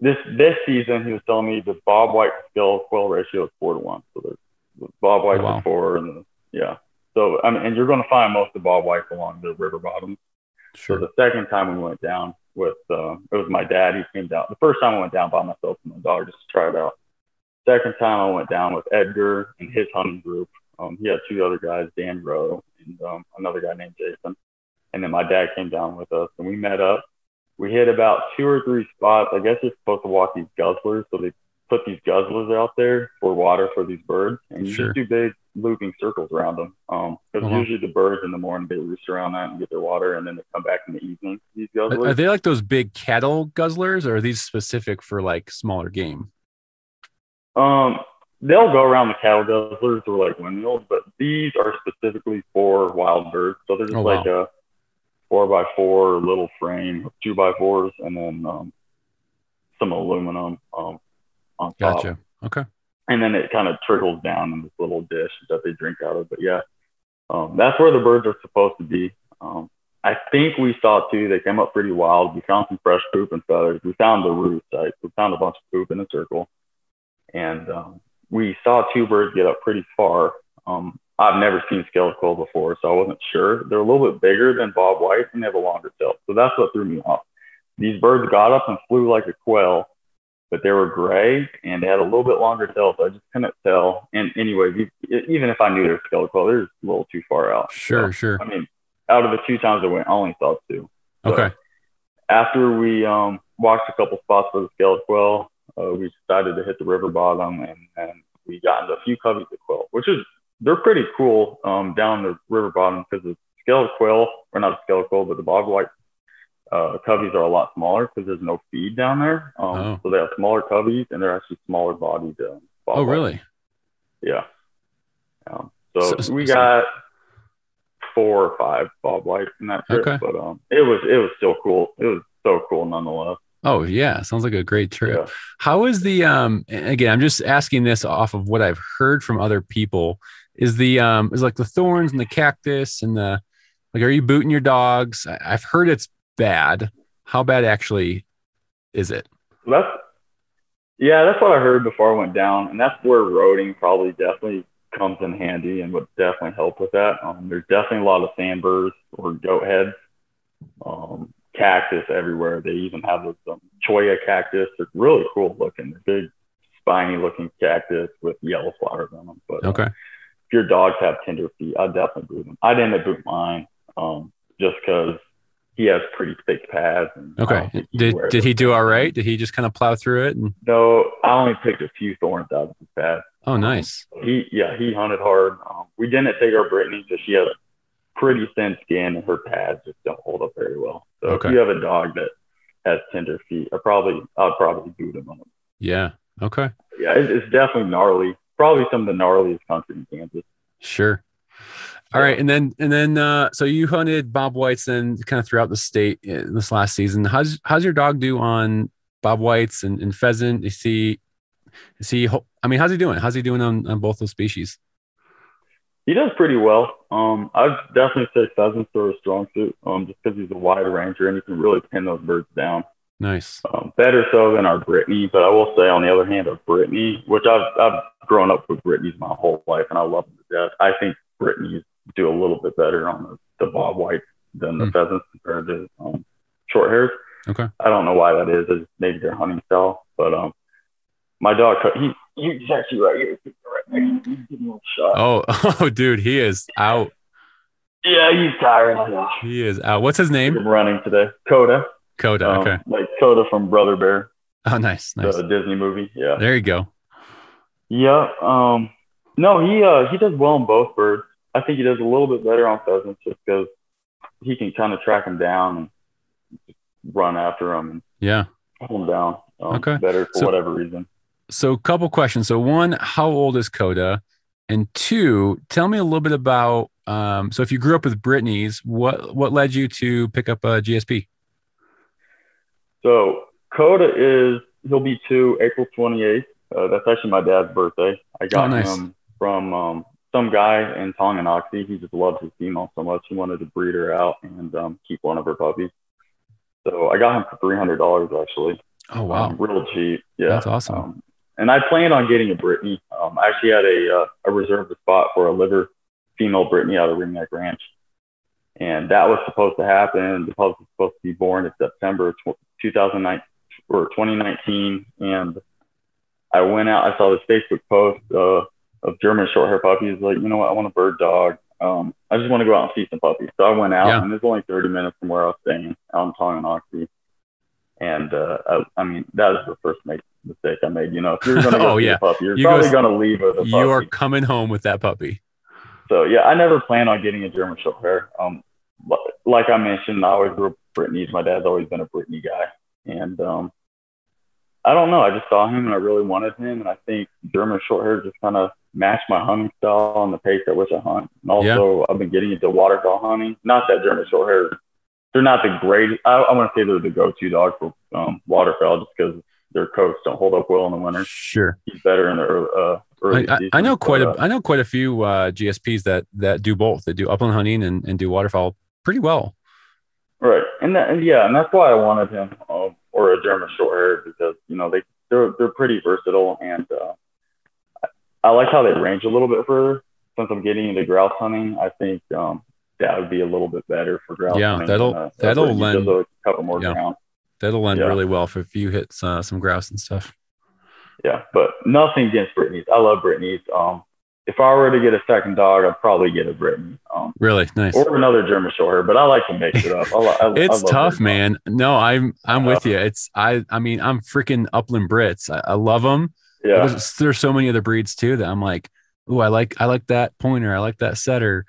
this this season. He was telling me the bob white scale quail ratio is four to one. So there's bob white oh, wow. four, and the, yeah. So I mean, and you're going to find most of bob whites along the river bottoms. Sure. So the second time we went down, with uh, it was my dad. He came down. The first time I went down by myself and my dog just to try it out. Second time I went down with Edgar and his hunting group. Um, he had two other guys, Dan Rowe and um, another guy named Jason. And then my dad came down with us and we met up. We hit about two or three spots. I guess you're supposed to walk these guzzlers. So they put these guzzlers out there for water for these birds. And you sure. just do big looping circles around them. Um, because uh-huh. usually the birds in the morning they roost around that and get their water, and then they come back in the evening. These guzzlers are they like those big cattle guzzlers, or are these specific for like smaller game? Um, they'll go around the cattle guzzlers or like windmills, but these are specifically for wild birds. So they're just oh, like wow. a four by four little frame, two by fours, and then um, some aluminum um, on top. Gotcha. Okay. And then it kind of trickles down in this little dish that they drink out of. But yeah, um, that's where the birds are supposed to be. Um, I think we saw two. They came up pretty wild. We found some fresh poop and feathers. We found the roost. Like, we found a bunch of poop in a circle, and um, we saw two birds get up pretty far. Um, I've never seen scaled quail before, so I wasn't sure. They're a little bit bigger than Bob White and they have a longer tail. So that's what threw me off. These birds got up and flew like a quail, but they were gray and they had a little bit longer tail, so I just couldn't tell. And anyway, even if I knew they were scaled quail, they're a little too far out. Sure, so, sure. I mean, out of the two times I went, I only saw two. So okay. After we um, walked a couple spots for the scaled quail, uh, we decided to hit the river bottom and, and we got into a few coveys of quail, which is they're pretty cool um, down the river bottom because the scaled quail, or not scaled quail, but the bobwhite uh, coveys are a lot smaller because there's no feed down there. Um, oh. So they have smaller coveys and they're actually smaller bodied. Uh, oh, really? Yeah. Um, so, so, we got four or five bob whites in that trip, okay. but um, it was it was still cool. It was so cool nonetheless. Oh yeah, sounds like a great trip. Yeah. How is the um again, I'm just asking this off of what I've heard from other people. Is the um is like the thorns and the cactus and the like are you booting your dogs? I've heard it's bad. How bad actually is it? That's yeah, that's what I heard before I went down, and that's where roading probably definitely comes in handy and would definitely help with that. Um, there's definitely a lot of sandburrs or goat heads. Um, cactus everywhere. They even have this um, cholla cactus. They're really cool looking. They're big, spiny looking cactus with yellow flowers on them. But okay. Uh, if your dogs have tender feet, I'd definitely boot them. I'd end up boot mine um, just because he has pretty thick pads. And okay. Did did he do all right? Did he just kind of plow through it? And... No, I only picked a few thorns out of his pads. Oh, nice. Um, he yeah, he hunted hard. Um, we didn't take our Brittany because she had pretty thin skin and her pads just don't hold up very well. So okay. if you have a dog that has tender feet, I probably I'd probably boot him on them. Yeah. Okay. Yeah, it's, it's definitely gnarly. Probably some of the gnarliest country in Kansas. Sure. All right, and then and then uh, so you hunted Bob Whites then kind of throughout the state this last season. How's how's your dog do on Bob Whites and, and pheasant? Is he is he? I mean, how's he doing? How's he doing on, on both those species? He does pretty well. Um, I'd definitely say pheasants are a strong suit, um, just because he's a wide ranger and he can really pin those birds down. Nice. Um, better so than our Brittany, but I will say on the other hand, our Brittany, which I've I've grown up with Brittany's my whole life and I love them to death. I think Brittany's do a little bit better on the, the bob white than the mm. pheasants compared to um, short hairs. Okay. I don't know why that is. It's maybe their hunting style, but um, my dog, he he's actually right here. Right Oh, oh, dude, he is out. Yeah, he's tired. He is out. What's his name? running today. Coda. Coda. Um, okay. Like Coda from Brother Bear. Oh, nice, nice. The Disney movie. Yeah. There you go. Yeah. Um. No, he uh he does well on both birds. I think he does a little bit better on pheasants just because he can kind of track them down and run after them. And yeah. Hold them down. Um, okay. Better for so, whatever reason so a couple questions. So one, how old is Coda? And two, tell me a little bit about. Um, so if you grew up with Brittany's, what what led you to pick up a GSP? So Coda is he'll be two April twenty eighth. Uh, that's actually my dad's birthday. I got oh, nice. him from um, some guy in Tonganoxie. He just loves his female so much. He wanted to breed her out and um, keep one of her puppies. So I got him for three hundred dollars actually. Oh wow, um, real cheap. Yeah, that's awesome. Um, and I planned on getting a Brittany. Um, I actually had a, uh, a reserved spot for a liver female Brittany out of Ringneck Ranch. And that was supposed to happen. The pup was supposed to be born in September 2009 or 2019. And I went out, I saw this Facebook post uh, of German short hair puppies. Like, you know what? I want a bird dog. Um, I just want to go out and see some puppies. So I went out, yeah. and it's only 30 minutes from where I was staying out in Tonganoxie. And uh, I, I mean, that was the first mistake I made. You know, if you're going to go oh, yeah. a puppy, you're you probably going to leave with a puppy. You are coming home with that puppy. So yeah, I never plan on getting a German Short Hair. Um, like I mentioned, I always grew up Brittany's. My dad's always been a Brittany guy, and um, I don't know. I just saw him and I really wanted him, and I think German Short Hair just kind of matched my hunting style and the pace at which I hunt. And also, yeah. I've been getting into waterfowl hunting. Not that German Short Hair they're not the greatest. I, I want to say they're the go-to dog for um, waterfowl just because their coats don't hold up well in the winter. Sure. He's better in the early. Uh, early I, I, I know quite but, a I know quite a few uh, GSPs that that do both. They do upland hunting and, and do waterfowl pretty well. Right, and, that, and yeah, and that's why I wanted him um, or a German short hair because you know they they're they're pretty versatile and uh, I, I like how they range a little bit further. Since I'm getting into grouse hunting, I think um, that would be a little bit better for grouse Yeah, hunting. that'll- than, uh, that'll lend- a couple more yeah. ground. That'll lend Yeah. really well for if you hit uh, some grouse and stuff. Yeah, but nothing against Brittany's. I love Brittany's. Um, if I were to get a second dog, I'd probably get a Brittany. Um, Really nice. or another German short hair, but I like to mix it up. I, I, I It's love tough, man. No, I'm I'm with you. It's I I mean I'm freaking upland Brits. I, I love them. Yeah, There's, there's so many other breeds too that I'm like, oh, I like I like that pointer. I like that setter.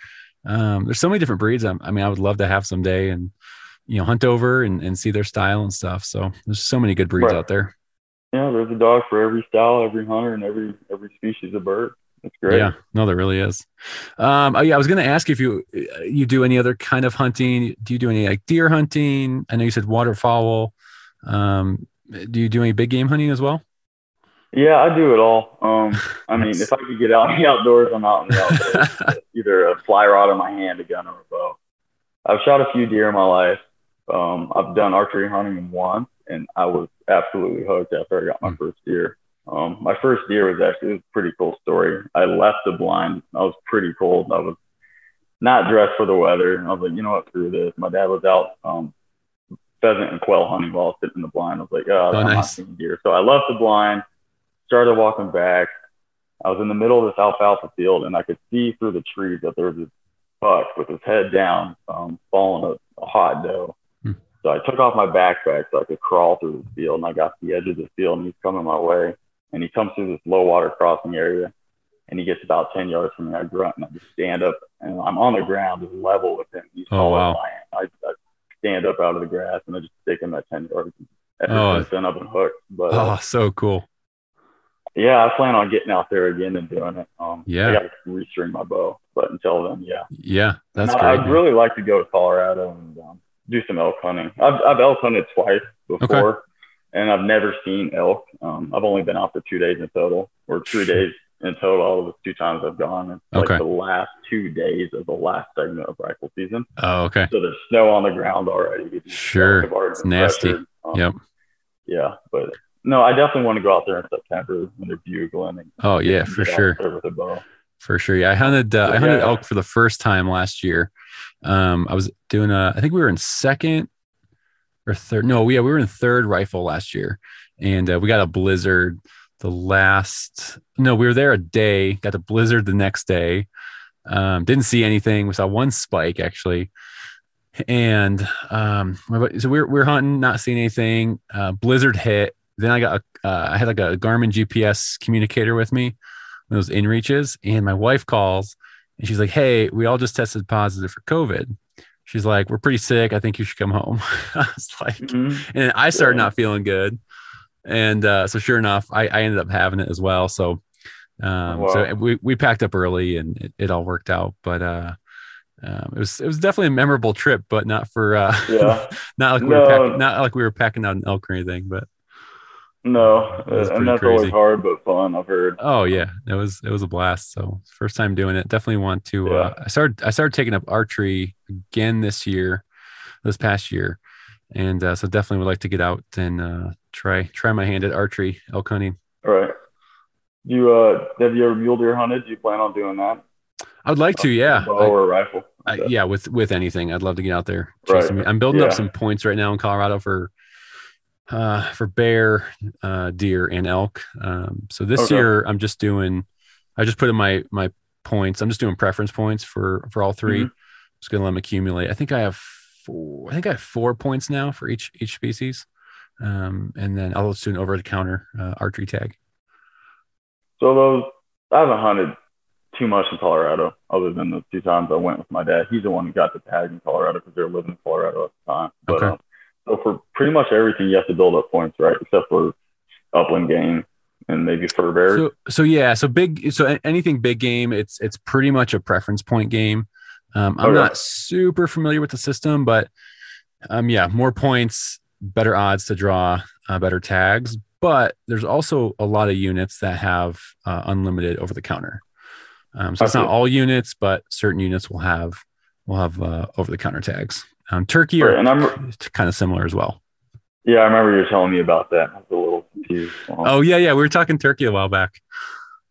Um, there's so many different breeds. I'm, I mean, I would love to have someday and you know hunt over and, and see their style and stuff. So there's so many good breeds Right. out there. yeah. There's a dog for every style, every hunter, and every every species of bird. It's great. Yeah, no, there really is. Um, oh yeah, I was going to ask if you you do any other kind of hunting. Do you do any like deer hunting? I know you said waterfowl. Um, do you do any big game hunting as well? Yeah, I do it all. Um, I mean, if I could get out in the outdoors, I'm out in the outdoors. Either a fly rod in my hand, a gun, or a bow. I've shot a few deer in my life. Um, I've done archery hunting once, and I was absolutely hooked after I got my Mm. first deer. Um, my first deer was actually it was a pretty cool story. I left the blind. I was pretty cold. I was not dressed for the weather. I was like, you know what, screw this. My dad was out um, pheasant and quail hunting while I was sitting in the blind. I was like, oh, Oh, I'm not seeing deer. So I left the blind, started walking back. I was in the middle of this alfalfa field, and I could see through the trees that there was this buck with his head down, um, following a, a hot doe. Hmm. So I took off my backpack so I could crawl through the field, and I got to the edge of the field, and he's coming my way, and he comes through this low water crossing area, and he gets about 10 yards from me. I grunt, and I just stand up, and I'm on the ground, just level with him. He's Oh, wow. I. I, stand up out of the grass, and I just stick him at 10 yards. Oh. then, I've been hooked. But Oh, so cool. yeah, I plan on getting out there again and doing it. Um, Yeah. I got to restring my bow, but until then, yeah. Yeah, that's And great. I, man. I'd really like to go to Colorado and um, do some elk hunting. I've, I've elk hunted twice before, and I've never seen elk. Um, I've only been out for two days in total, or three days in total. All of the two times I've gone. It's like the last two days of the last segment of rifle season. oh, okay. So there's snow on the ground already. Sure. It's nasty. Um, Yep. Yeah, but no, I definitely want to go out there in September when they're bugling. And Oh yeah, for sure. with a bow. For sure. Yeah. I hunted uh, I hunted Yeah. elk for the first time last year. Um, I was doing a I think we were in second or third. No, yeah, we were in third rifle last year. And uh, we got a blizzard the last no, we were there a day, got a blizzard the next day. Um, didn't see anything. We saw one spike actually. And um, so we we're, we we're hunting, not seeing anything. Uh, blizzard hit. Then I got a, uh, I had like a Garmin GPS communicator with me, those inReaches, and my wife calls and she's like, "Hey, we all just tested positive for COVID." She's like, "We're pretty sick. I think you should come home." I was like, Mhm. and I started Yeah. not feeling good, and uh, so sure enough, I, I ended up having it as well. So, um, so we we packed up early and it, it all worked out. But uh, um, it was it was definitely a memorable trip, but not for uh, Yeah. not like we No. were packing, not like we were packing out an elk or anything. But No, It and that's crazy. always hard but fun. I've heard. Oh yeah, it was it was a blast. So first time doing it. Definitely want to. Yeah. Uh, I started I started taking up archery again this year, this past year, and uh, so definitely would like to get out and uh, try try my hand at archery elk hunting. All right. You uh have you ever mule deer hunted? Do you plan on doing that? I would like to, yeah, Bow or a rifle? I, yeah. With with anything, I'd love to get out there. Right. I'm building up some points right now in Colorado for. Uh, for bear, uh, deer, and elk. Um, so this Okay. year I'm just doing. I just put in my my points. I'm just doing preference points for for all 3 Mhm. Just gonna let them accumulate. I think I have four. I think I have four points now for each each species, um, and then I'll just do an over the counter uh, archery tag. So those I haven't hunted too much in Colorado, other than the two times I went with my dad. He's the one who got the tag in Colorado because they were living in Colorado at the time. But Okay. um, so for pretty much everything, you have to build up points, right? Except for upland game and maybe fur bears. So so yeah, so big. So anything big game, it's it's pretty much a preference point game. Um, I'm Okay. not super familiar with the system, but um, yeah, more points, better odds to draw uh, better tags. but there's also a lot of units that have uh, unlimited over the counter. Um, so it's not all units, but certain units will have will have uh, over the counter tags. Um, Turkey Right, are and I'm kind of similar as well. yeah, I remember you were telling me about that. I was a little confused. Um, Oh yeah, yeah, we were talking Turkey a while back.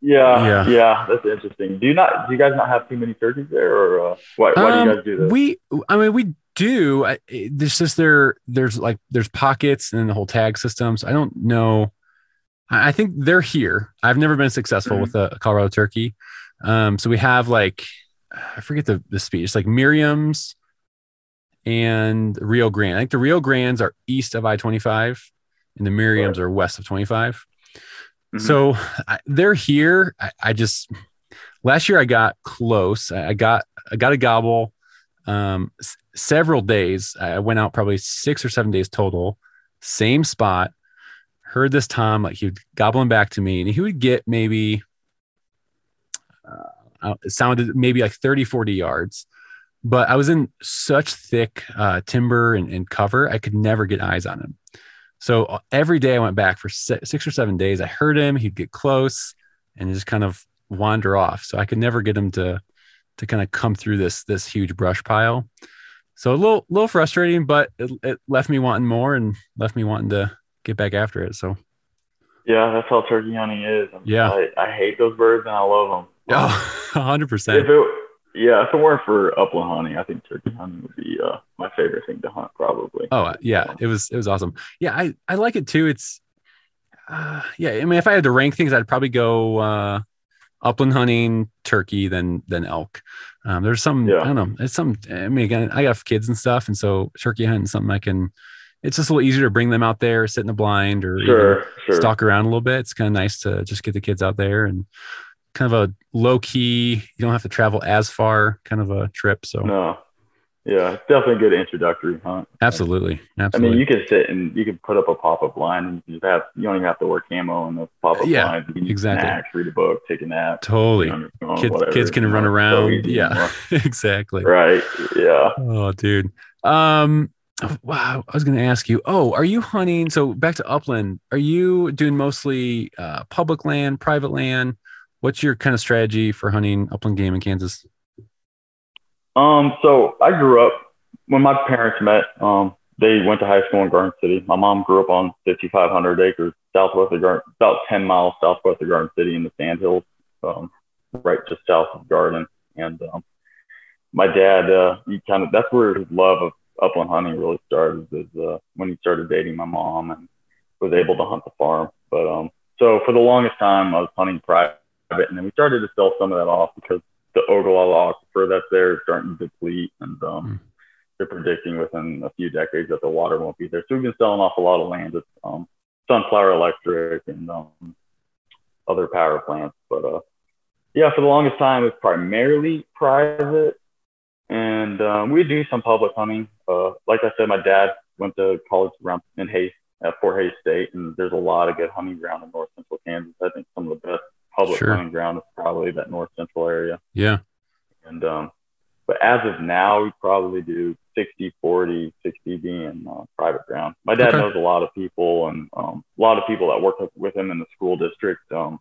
yeah, yeah. yeah, that's interesting. Do you not? Do you guys not have too many turkeys there, or uh, why? Why do Um, you guys do this? We, I mean, we do. I- There's just there. There's like there's pockets and then the whole tag systems. I don't know. I I think they're here. I've never been successful Mhm. with a Colorado turkey. Um, so we have like I forget the the speech. It's like Merriam's and Rio Grande. I think the Rio Grandes are east of I twenty five, and the Merriams are west of twenty five. Mhm. So I, they're here. I, I just last year I got close. I, I got I got a gobble. Um, s- several days. I went out probably six or seven days total. Same spot. Heard this Tom like he would gobbling back to me, and he would get maybe. Uh, it sounded maybe like 30, 40 yards, but I was in such thick uh, timber and, and cover, I could never get eyes on him. So uh, every day I went back for six or seven days. I heard him, he'd get close and just kind of wander off. So I could never get him to to kind of come through this this huge brush pile. So a little little frustrating, but it, it left me wanting more and left me wanting to get back after it. So yeah, that's how turkey hunting is. I'm- Yeah. I, I hate those birds and I love them. oh, 100%. If it, yeah, if it weren't for upland hunting, I think turkey hunting would be uh, my favorite thing to hunt, probably. Oh uh, yeah, it was it was awesome. Yeah, I I like it too. It's uh, yeah. I mean, if I had to rank things, I'd probably go uh, upland hunting, turkey, then then elk. Um, there's some Yeah. I don't know. It's some. I mean, again, I have kids and stuff, and so turkey hunting is something I can. It's just a little easier to bring them out there, sit in the blind, or Sure, sure. stalk around a little bit. It's kind of nice to just get the kids out there and kind of a low key. You don't have to travel as far, kind of a trip. So No. Yeah, definitely good introductory hunt. absolutely, absolutely. I mean, you can sit and you can put up a pop up line and you just have you don't even have to wear camo in the pop up Yeah, lines. You can exactly. snacks, read a book, take a nap. totally. be on phone, kids whatever, kids can run it's so around yeah exactly Right. Yeah. oh dude um wow i was gonna ask you oh are you hunting so back to upland are you doing mostly uh, public land private land what's your kind of strategy for hunting upland game in kansas Um, so I grew up when my parents met. Um, they went to high school in Garden City. My mom grew up on 5,500 acres southwest of Garden, about 10 miles southwest of Garden City in the Sandhills, um, right just south of Garden. And um, my dad, uh, he kind of that's where his love of upland hunting really started. Is uh, when he started dating my mom and was able to hunt the farm. But um, so for the longest time, I was hunting private, and then we started to sell some of that off because the Ogallala aquifer that's there is starting to deplete, and um, Hmm. they're predicting within a few decades that the water won't be there. So we've been selling off a lot of land with um, Sunflower Electric and um, other power plants. But uh, yeah, for the longest time, it was primarily private, and um, we do some public hunting. Uh, like I said, my dad went to college around in Hays at Fort Hays State, and there's a lot of good hunting ground in north central Kansas. I think some of the best public Sure. hunting ground is probably that north central area. yeah And um, but as of now, we probably do 60, 40, 60 being uh, private ground. My dad Okay. knows a lot of people, and um, a lot of people that work with- him in the school district um,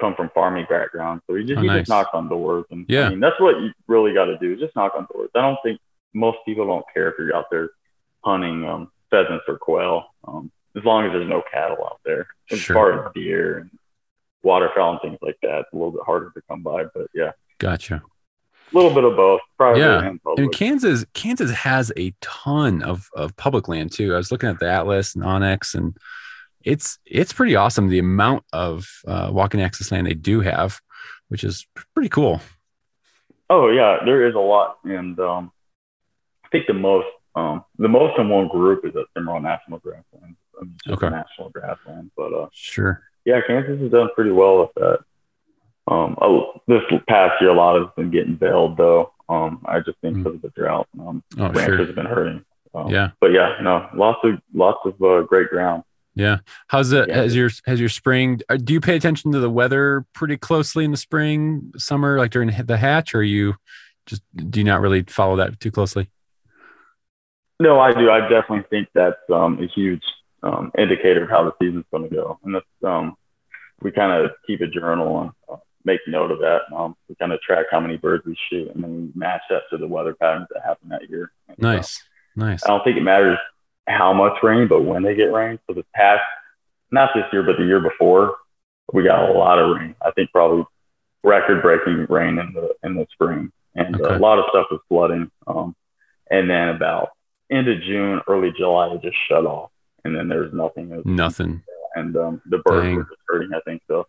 come from farming background. So he just, Oh, he nice. just knocks on doors, and Yeah. I mean that's what you really got to do. Just knock on doors. I don't think most people don't care if you're out there hunting um, pheasants or quail, um, as long as there's no cattle out there. As Sure. far as deer and waterfowl and things like that, it's a little bit harder to come by. But yeah, gotcha a little bit of both, private Yeah. and kansas kansas has a ton of of public land too i was looking at the atlas and onX and it's it's pretty awesome the amount of uh, walking access land they do have which is pretty cool Oh yeah, there is a lot, and um, I think the most um, the most in one group is at Cimarron National Grassland. I mean, Okay. national grassland, but uh, sure yeah, Kansas has done pretty well with that. Um, oh, this past year, a lot has been getting baled though. Um, I just think Mm. because of the drought, um, oh ranchers sure have been hurting. Um, yeah but yeah, no, lots of lots of uh, great ground. yeah how's it Yeah. has your has your spring uh, do you pay attention to the weather pretty closely in the spring summer like during the hatch or you just do you not really follow that too closely No, I do. I definitely think that's um, a huge um, indicator of how the season's going to go. And that's um, we kind of keep a journal and uh, make note of that. Um, we kind of track how many birds we shoot, and then we match that to the weather patterns that happen that year. And, nice, uh, nice. I don't think it matters how much rain, but when they get rain. So the past, not this year, but the year before, we got a lot of rain. I think probably record-breaking rain in the in the spring, and okay. a lot of stuff was flooding. Um, and then about end of June, early July, it just shut off, and then there's nothing. Nothing. And um, the birds Dang. were just hurting. I think so.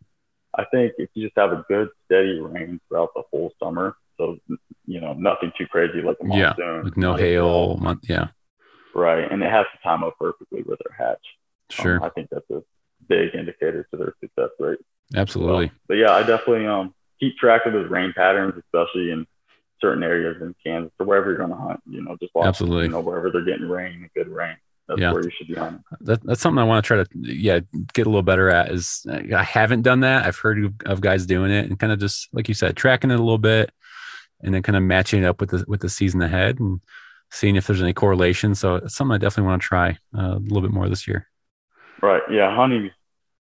I think if you just have a good steady rain throughout the whole summer, so you know nothing too crazy like a monsoon, yeah, like no hail, month, yeah, right, and it has to time up perfectly with their hatch. Sure, um, I think that's a big indicator to their success rate. Absolutely. So, but yeah, I definitely um keep track of those rain patterns, especially in certain areas in Kansas or wherever you're going to hunt. You know, just watch, absolutely, you know, wherever they're getting rain, good rain that's yeah. where you should be on. That, that's something I want to try to yeah get a little better at. Is I haven't done that. I've heard of guys doing it and kind of just like you said, tracking it a little bit, and then kind of matching it up with the with the season ahead and seeing if there's any correlation. So it's something I definitely want to try uh, a little bit more this year. Right. Yeah. Hunting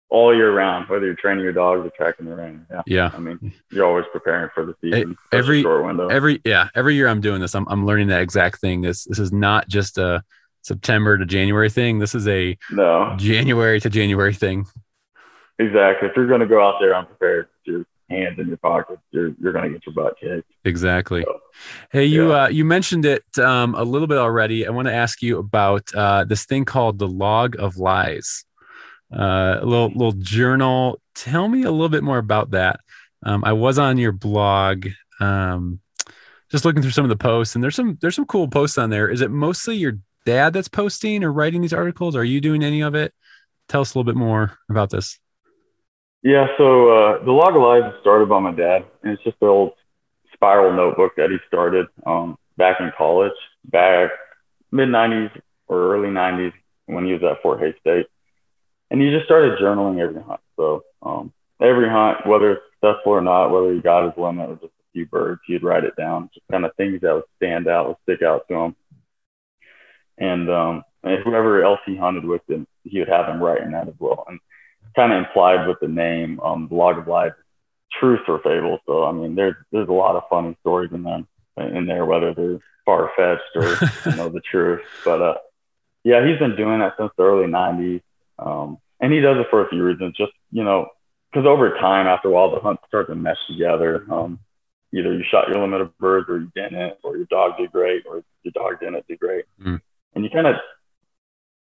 all year round, whether you're training your dogs or tracking the rain. Yeah. Yeah. I mean, you're always preparing for the season. Every short window. Every yeah, every year I'm doing this. I'm I'm learning that exact thing. This this is not just a September to January thing. This is a no January to January thing. Exactly. If you're going to go out there unprepared, with your hands in your pockets, you're you're going to get your butt kicked. Exactly. So, hey, you yeah. uh, you mentioned it um, a little bit already. I want to ask you about uh, this thing called the Log of Lies. Uh, a little little journal. Tell me a little bit more about that. Um, I was on your blog. Um, just looking through some of the posts and there's some there's some cool posts on there. Is it mostly your dad that's posting or writing these articles? Are you doing any of it? Tell us a little bit more about this. Yeah, so uh, the log of lies started by my dad, and it's just the old spiral notebook that he started um, back in college, back mid '90s or early '90s when he was at Fort Hays State, and he just started journaling every hunt. So um, every hunt, whether it's successful or not, whether he got his limit or just a few birds, he'd write it down, just kind of things that would stand out, would stick out to him and um, whoever else he hunted with, him, he would have him writing that as well. And kind of implied with the name, um, the Log of Lies, truth or fable. So I mean, there's there's a lot of funny stories in them in there, whether they're far fetched or you know the truth. But uh, yeah, he's been doing that since the early '90s, um, and he does it for a few reasons. Just you know, because over time, after a while, the hunts start to mesh together. Um, either you shot your limit of birds, or you didn't, or your dog did great, or your dog didn't do great. Mm and you kind of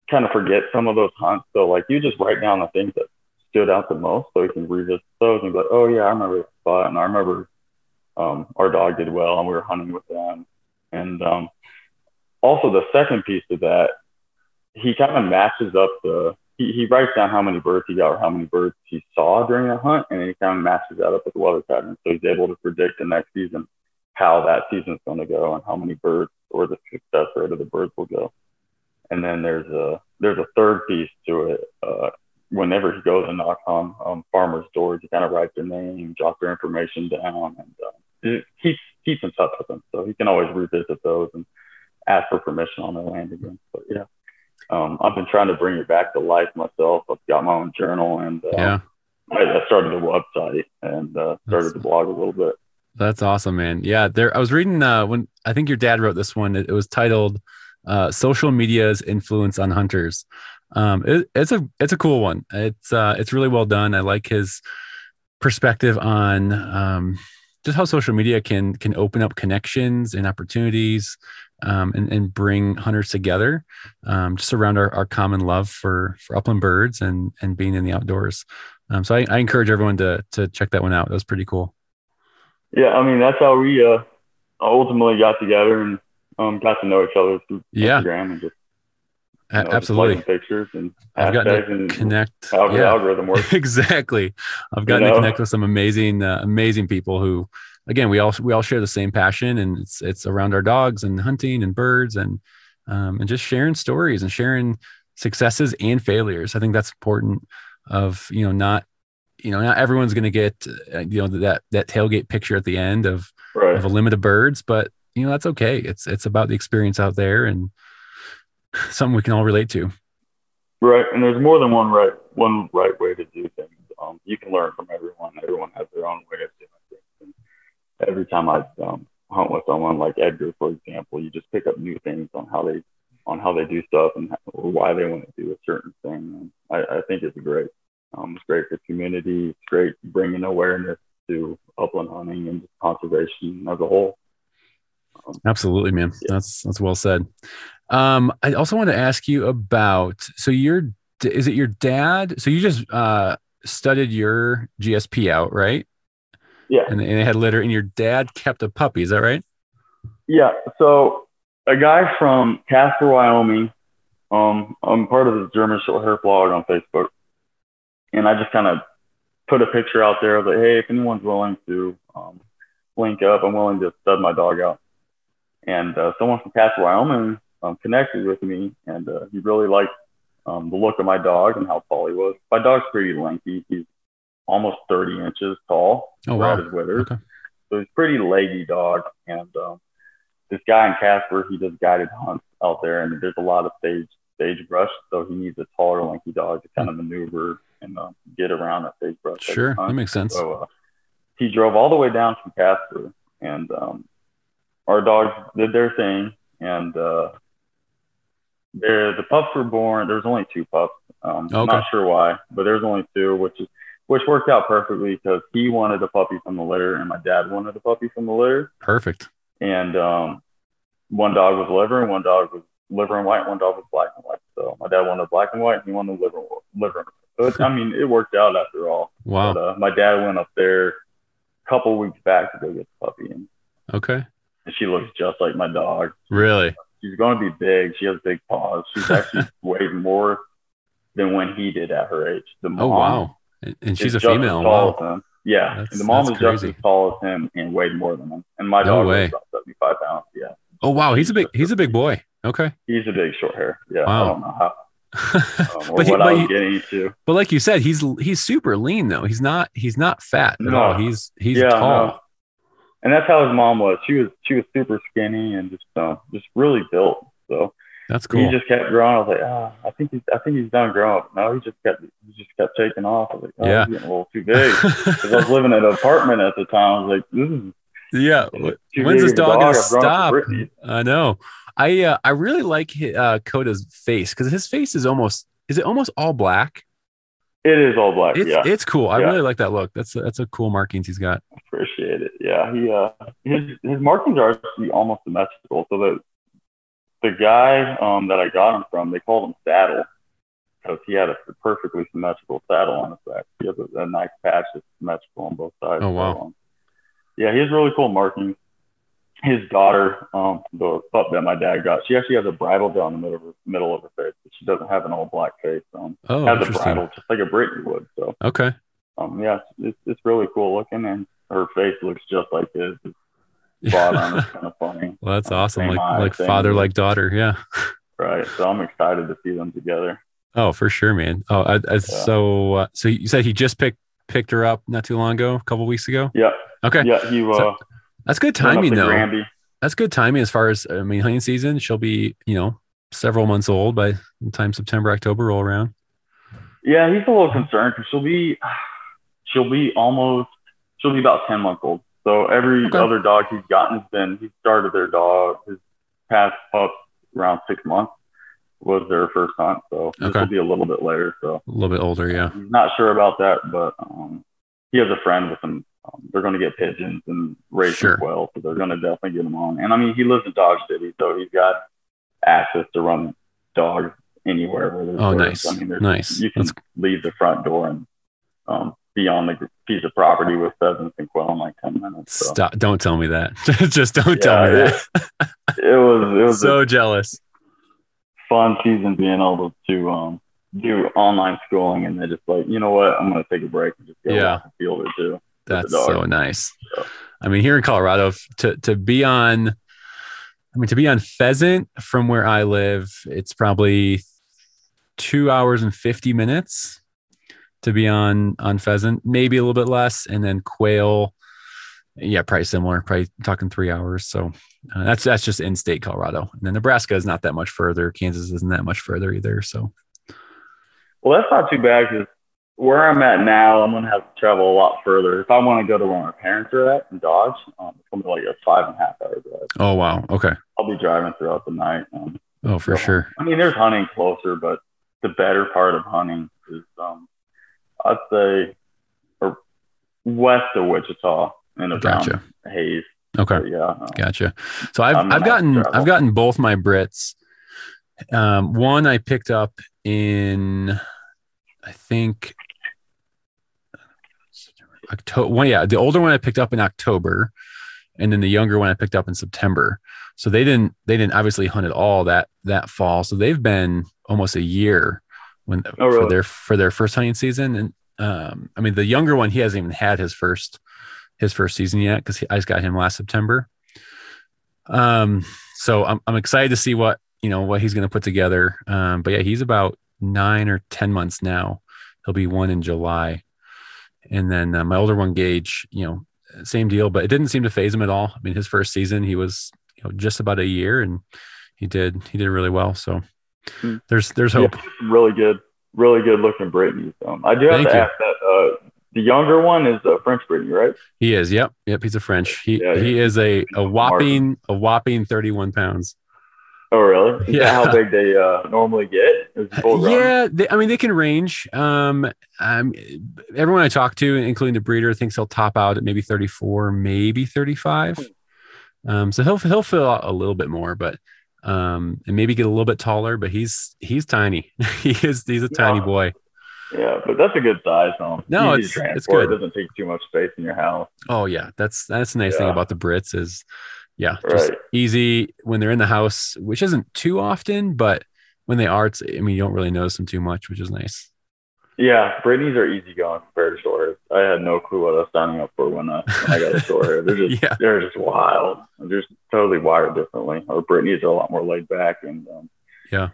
kind of forget some of those hunts. So like you just write down the things that stood out the most, so you can revisit those and be like, oh yeah, I remember that spot, and I remember um, our dog did well, and we were hunting with them. And um, also the second piece of that, he kind of matches up the. He, he writes down how many birds he got or how many birds he saw during a hunt, and he kind of matches that up with the weather pattern. So he's able to predict the next season how that season's going to go and how many birds or the success rate of the birds will go. And then there's a there's a third piece to it. Uh, whenever he goes and knocks on um, farmers' doors, he kind of writes their name, jots their information down, and uh, keeps keeps in touch with them. So he can always revisit those and ask for permission on their land again. But yeah, um, I've been trying to bring it back to life myself. I've got my own journal and uh, yeah. I, started a website and uh, started That's... the blog a little bit. That's awesome, man. Yeah, there. I was reading uh, when I think your dad wrote this one. It, it was titled uh, "Social Media's Influence on Hunters." Um, it, it's a it's a cool one. It's uh, it's really well done. I like his perspective on um, just how social media can can open up connections and opportunities um, and, and bring hunters together um, just around our, our common love for for upland birds and and being in the outdoors. Um, so I, I encourage everyone to to check that one out. That was pretty cool yeah, I mean that's how we uh, ultimately got together and um, got to know each other through yeah. Instagram and just you know, absolutely pictures and I've got to connect how yeah. the algorithm works. exactly. I've gotten you know? to connect with some amazing, uh, amazing people who, again, we all we all share the same passion, and it's it's around our dogs and hunting and birds and um, and just sharing stories and sharing successes and failures. I think that's important. Of you know not you know, not everyone's going to get, uh, you know, that, that tailgate picture at the end of, right. of a limit of birds, but you know, that's okay. It's, it's about the experience out there and something we can all relate to. Right, and there's more than one right one right way to do things. Um, you can learn from everyone. Everyone has their own way of doing things. And every time I um, hunt with someone like Edgar, for example, you just pick up new things on how they on how they do stuff and how, or why they want to do a certain thing. And I, I think it's great. Um, it's great for community. It's great bringing awareness to upland hunting and conservation as a whole. Um, Absolutely, man. Yeah. That's that's well said. Um, I also want to ask you about so your is it your dad? So you just uh, studied your GSP out, right? Yeah. And, and it had litter, and your dad kept a puppy. Is that right? Yeah. So a guy from Casper, Wyoming. Um, I'm part of the German short hair blog on Facebook, and I just kind of put a picture out there I was like, hey, if anyone's willing to um, link up, I'm willing to stud my dog out. And uh, someone from Casper, Wyoming um, connected with me, and uh, he really liked um, the look of my dog and how tall he was. My dog's pretty lengthy. He's almost 30 inches tall. Oh, wow. His withers. Okay. So he's a pretty leggy dog. And um, this guy in Casper, he does guided hunts out there, and there's a lot of sage sagebrush, so he needs a taller, lanky dog to kind of maneuver and uh, get around that sagebrush. Sure, that makes sense. So uh, he drove all the way down from Casper, and um, our dogs did their thing, and uh, the pups were born. There's only two pups. Um, okay. Not sure why, but there's only two, which is which worked out perfectly because he wanted a puppy from the litter and my dad wanted a puppy from the litter. Perfect. And um, one dog was liver and one dog was liver and white. One dog was black and white. So my dad wanted black and white and he wanted liver liver. So it, I mean, it worked out after all. Wow. But, uh, my dad went up there a couple weeks back to go get the puppy and okay. And she looks just like my dog. Really? she's going to be big. She has big paws. She's actually weighed more than when he did at her age. The oh, mom oh wow! And she's a female. Wow. Yeah, the mom is just as tall as him and weighed more than him. And my no dog way. about seventy-five pounds. Yeah. Oh wow, he's a big he's a big boy. Okay. He's a big short hair. Yeah. Wow. I don't know how. um, but, he, but, but like you said, he's he's super lean though. He's not he's not fat at no. all. He's he's yeah, tall. No and that's how his mom was. She was she was super skinny and just uh, just really built. So that's cool. He just kept growing. I was like, ah, oh, I think he's I think he's done growing. No, he just kept he just kept taking off. I was like, oh, yeah, he's getting a little too big. Because I was living in an apartment at the time. I was like, this is yeah. When's this dog, dog gonna stop? I know. I uh, I really like uh, Coda's face because his face is almost is it almost all black? It is all black. It's, yeah, it's cool. I yeah. really like that look. That's a, that's a cool markings he's got. Appreciate it. Yeah, he uh his his markings are actually almost symmetrical. So the the guy um that I got him from, they called him Saddle because he had a perfectly symmetrical saddle on his back. He has a, a nice patch that's symmetrical on both sides. Oh wow. So, um, yeah, he has really cool markings his daughter, um, the pup that my dad got, she actually has a bridle down the middle of her, middle of her face, she doesn't have an all black face. Um, oh, has a bridle just like a Brittany would. So okay, um, yeah, it's, it's really cool looking, and her face looks just like his. It's spot on. It's kind of funny. Well, that's um, awesome. Like like father, like daughter. Yeah. Right. So I'm excited to see them together. Oh, for sure, man. Oh, I, I, yeah. so uh, so you said he just picked picked her up not too long ago, a couple weeks ago. Yeah. Okay. Yeah. He uh, so, that's good timing, though. Granby. That's good timing as far as I mean, hunting season. She'll be, you know, several months old by the time September, October roll around. Yeah, he's a little concerned because she'll be, she'll be almost, she'll be about ten months old. So every okay. other dog he's gotten has been, he started their dog, his past pup around six months was their first hunt. So this will be a little bit later. So a little bit older, yeah. He's not sure about that, but um, he has a friend with him um, they're going to get pigeons and raise sure. as well. So they're going to definitely get them on. And I mean, he lives in Dodge City, so he's got access to run dogs anywhere where there's oh, nice. I mean, nice. You can That's... leave the front door and um, be on the piece of property with pheasants and quail in like 10 minutes. So. Stop. Don't tell me that. Just don't yeah, tell me that. It, was, it was so jealous. Fun season being able to, um, do online schooling and then just like, you know what, I'm going to take a break and just go yeah. the field or two. That's so nice. So. I mean, here in Colorado, to to be on, I mean, to be on pheasant from where I live, it's probably two hours and fifty minutes to be on on pheasant, maybe a little bit less, and then quail. Yeah, probably similar. Probably talking three hours. So uh, that's that's just in state Colorado, and then Nebraska is not that much further. Kansas isn't that much further either. So Well, that's not too bad because where I'm at now, I'm gonna have to travel a lot further. If I want to go to where my parents are at in Dodge, um, it's gonna be like a five and a half hour drive. Oh wow. Okay. I'll be driving throughout the night. Um, Oh, for so- sure. I mean, there's hunting closer, but the better part of hunting is, um, I'd say, or west of Wichita and around Gotcha. Hays. Okay. So, yeah. um, Gotcha. So I've I'm I've gotten. I've gotten both my Brits. Um, one I picked up in, I think, October. Well, yeah, the older one I picked up in October, and then the younger one I picked up in September. So they didn't they didn't obviously hunt at all that that fall. So they've been almost a year when Oh, for their for their first hunting season. And um, I mean the younger one he hasn't even had his first his first season yet because I just got him last September. Um, so I'm I'm excited to see what you know what he's going to put together. Um, but yeah, he's about nine or ten months now. He'll be one in July, and then uh, my older one, Gage, you know, same deal. But it didn't seem to phase him at all. I mean, his first season, he was you know just about a year, and he did he did really well. So Hmm. there's there's Yeah, hope. really good, really good looking Brittany. Um, I do have Thank to you. ask that. Uh, the younger one is a French Brittany, right? He is. Yep. Yep. He's a French. He Yeah, he yeah. is a a whopping a whopping 31 pounds. Oh, really? Is Yeah. how big they uh, normally get? Is it full grown? Yeah, they, I mean they can range. Um, um, everyone I talk to, including the breeder, thinks he'll top out at maybe 34, maybe 35. Um, so he'll he'll fill out a little bit more, but um, and maybe get a little bit taller. But he's he's tiny. he is he's a tiny boy. Yeah, but that's a good size. Um, No, it's- it's good. It doesn't take too much space in your house. Oh yeah, that's that's the nice thing about the Brits is, yeah, just Right. easy when they're in the house, which isn't too often, but when they are, it's I mean you don't really notice them too much, which is nice. Yeah, Brittany's are easy going compared to short. I had no clue what I was signing up for when, uh, when I got a short hair. They're just Yeah. they're just wild. They're just totally wired differently. Or Brittany's are a lot more laid back and um, Yeah.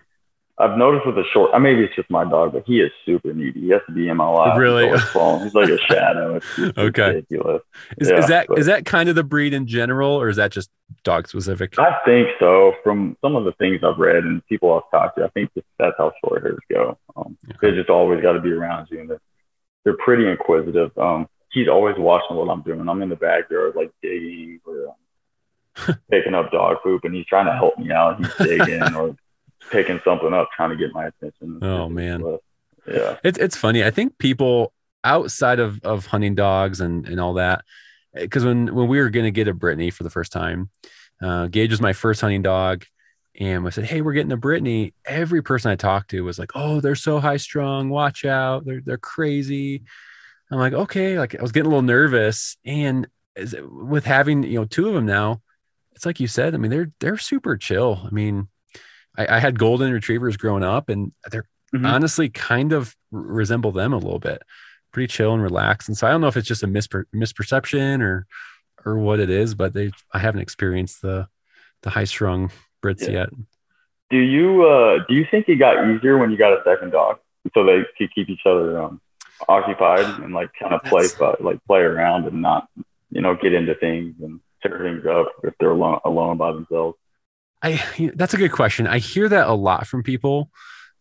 I've noticed with the short. I maybe it's just my dog, but he is super needy. He has to be in my life. Really? He's, always falling. He's like a shadow. It's, it's Okay. ridiculous. Is, Yeah, is that is but- that kind of the breed in general, or is that just dog specific? I think so. From some of the things I've read and people I've talked to, I think that that's how short hairs go. Um, they just always got to be around you, and they're, they're pretty inquisitive. Um, he's always watching what I'm doing. I'm in the backyard, like digging or um, picking up dog poop, and he's trying to help me out. He's digging or picking something up, trying to get my attention. Oh, man. yeah, It's it's funny. I think people outside of of hunting dogs and and all that, because when when we were gonna get a Brittany for the first time, uh, Gage was my first hunting dog, and I said, "Hey, we're getting a Brittany." Every person I talked to was like, "Oh, they're so high strung. Watch out. They're they're crazy." I'm like, okay. Like I was getting a little nervous, and with having you know two of them now, it's like you said. I mean, they're they're super chill. I mean, I, I had golden retrievers growing up, and they're Mhm. honestly kind of r- resemble them a little bit. Pretty chill and relaxed. And so I don't know if it's just a mispre- misperception or or what it is, but they I haven't experienced the the high strung Brits Yeah. yet. Do you uh, do you think it got easier when you got a second dog, so they could keep each other um, occupied and like kind of play, That's- like play around and not, you know, get into things and tear things up if they're alone, alone by themselves? I that's a good question. I hear that a lot from people.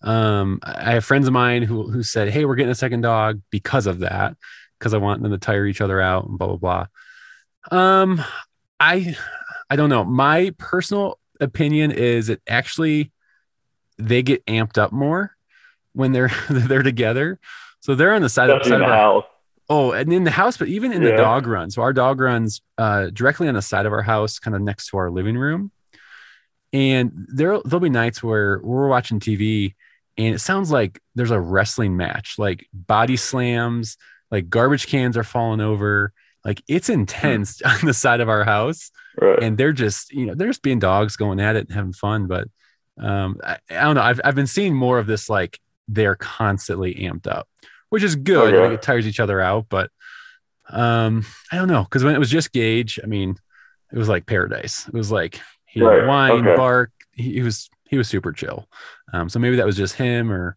Um, I have friends of mine who who said, "Hey, we're getting a second dog because of that, because I want them to tire each other out and blah blah blah." Um, I I don't know. My personal opinion is it actually they get amped up more when they're they're together. So they're on the side, Especially side in of the our house. Oh, and in the house, but even in the dog run. So our dog runs uh, directly on the side of our house, kind of next to our living room. And there there'll be nights where we're watching TV and it sounds like there's a wrestling match, like body slams, like garbage cans are falling over. Like it's intense on the side of our house. Right. and they're just you know they're just being dogs going at it and having fun. But um I, I don't know. I've, I've been seeing more of this like they're constantly amped up which is good. Okay. like it tires each other out. But um i don't know. Because when it was just gage i mean it was like paradise. It was like he Right, whine okay. bark he, he was he was super chill um so maybe that was just him or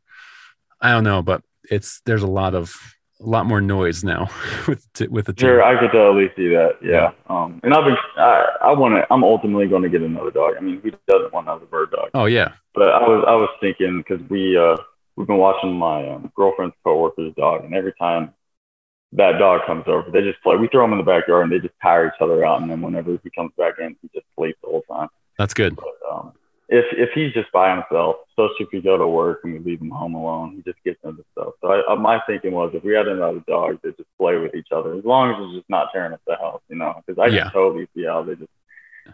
i don't know but it's there's a lot of a lot more noise now with t- with the two. Sure, I could totally see that. Yeah. Um, and I've been, I, I want to, I'm ultimately going to get another dog. I mean, who doesn't want another bird dog? oh yeah But I was, I was thinking because we, uh, we've been watching my um, girlfriend's coworker's dog, and every time that dog comes over, they just play. We throw him in the backyard, and they just tire each other out. And then whenever he comes back in, he just sleeps the whole time. That's good. But um, if if he's just by himself, especially if we go to work and we leave him home alone, he just gets into stuff. So I, uh, my thinking was, if we had another dog, they just play with each other, as long as it's just not tearing up the house, you know. Because I Yeah. can totally see how they just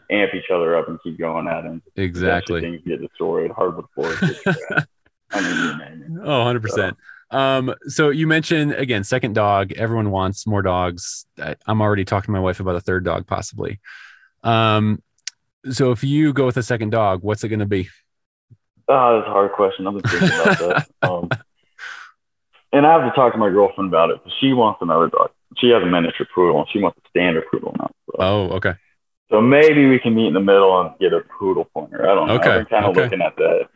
amp each other up and keep going at him. Exactly. Things get destroyed, hardwood floors. I mean, you it. Oh, 100%. Um, so you mentioned again, second dog. Everyone wants more dogs. I, I'm already talking to my wife about a third dog, possibly. Um, so if you go with a second dog, what's it going to be? Oh, that's a hard question. I've been thinking about that. Um, and I have to talk to my girlfriend about it she wants another dog. She has a miniature poodle and she wants a standard poodle now. So, Oh, okay. So maybe we can meet in the middle and get a poodle pointer. I don't know. Okay, I've been kind of okay. looking at that.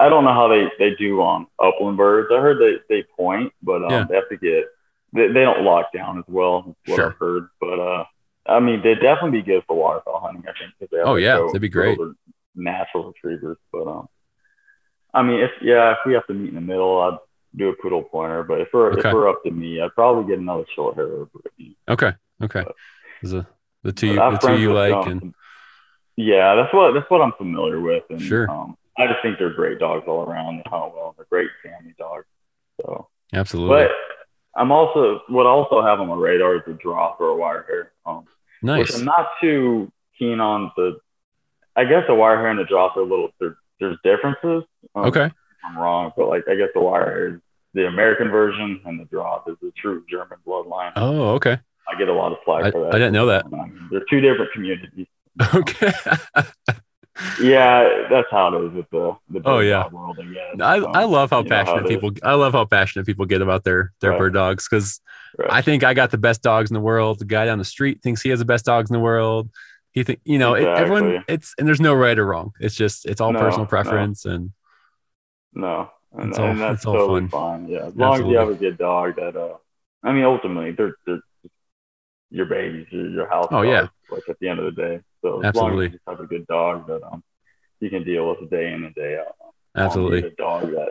I don't know how they, they do on upland birds. I heard they, they point, but um, Yeah. they have to get, they, they don't lock down as well, what Sure. I've heard. But uh, I mean, they'd definitely be good for waterfowl hunting, I think. they have Oh, yeah, go- they'd be great. Natural retrievers. But um, I mean, if yeah, if we have to meet in the middle, I'd do a poodle pointer. But if we're Okay. if we're up to me, I'd probably get another short hair. Okay. Okay. Are the two, the two you like. some- And yeah, that's what that's what I'm familiar with. And, Sure. Um, I just think they're great dogs all around. They hunt well. They're great family dogs. So, absolutely. but I'm also what I also have on my radar is a drop or a wire hair. Um, nice. I'm not too keen on the. I guess the wire hair and the draw are a little. There, there's differences. Um, Okay. I'm wrong, but like I guess the wire hair is the American version, and the draw is the true German bloodline. Oh, okay. I get a lot of flack I- for that. I didn't know that. They're two different communities. Okay. Yeah, that's how it is with the the Oh, bird yeah. dog world. I guess. I, Um, I love how how passionate is. people I love how passionate people get about their their Right. bird dogs because Right. I think I got the best dogs in the world. The guy down the street thinks he has the best dogs in the world. He think you know it, everyone. It's and there's no right or wrong. It's just it's all No, personal no. preference and No, and, It's all- and that's it's all totally fun. fine. Yeah, as long Absolutely. as you have a good dog that, uh, I mean, ultimately they're they're your babies, your, your house. Oh, yeah. Like at the end of the day, so as Absolutely. long as you have a good dog that um you can deal with day in and day out. Um, absolutely a dog that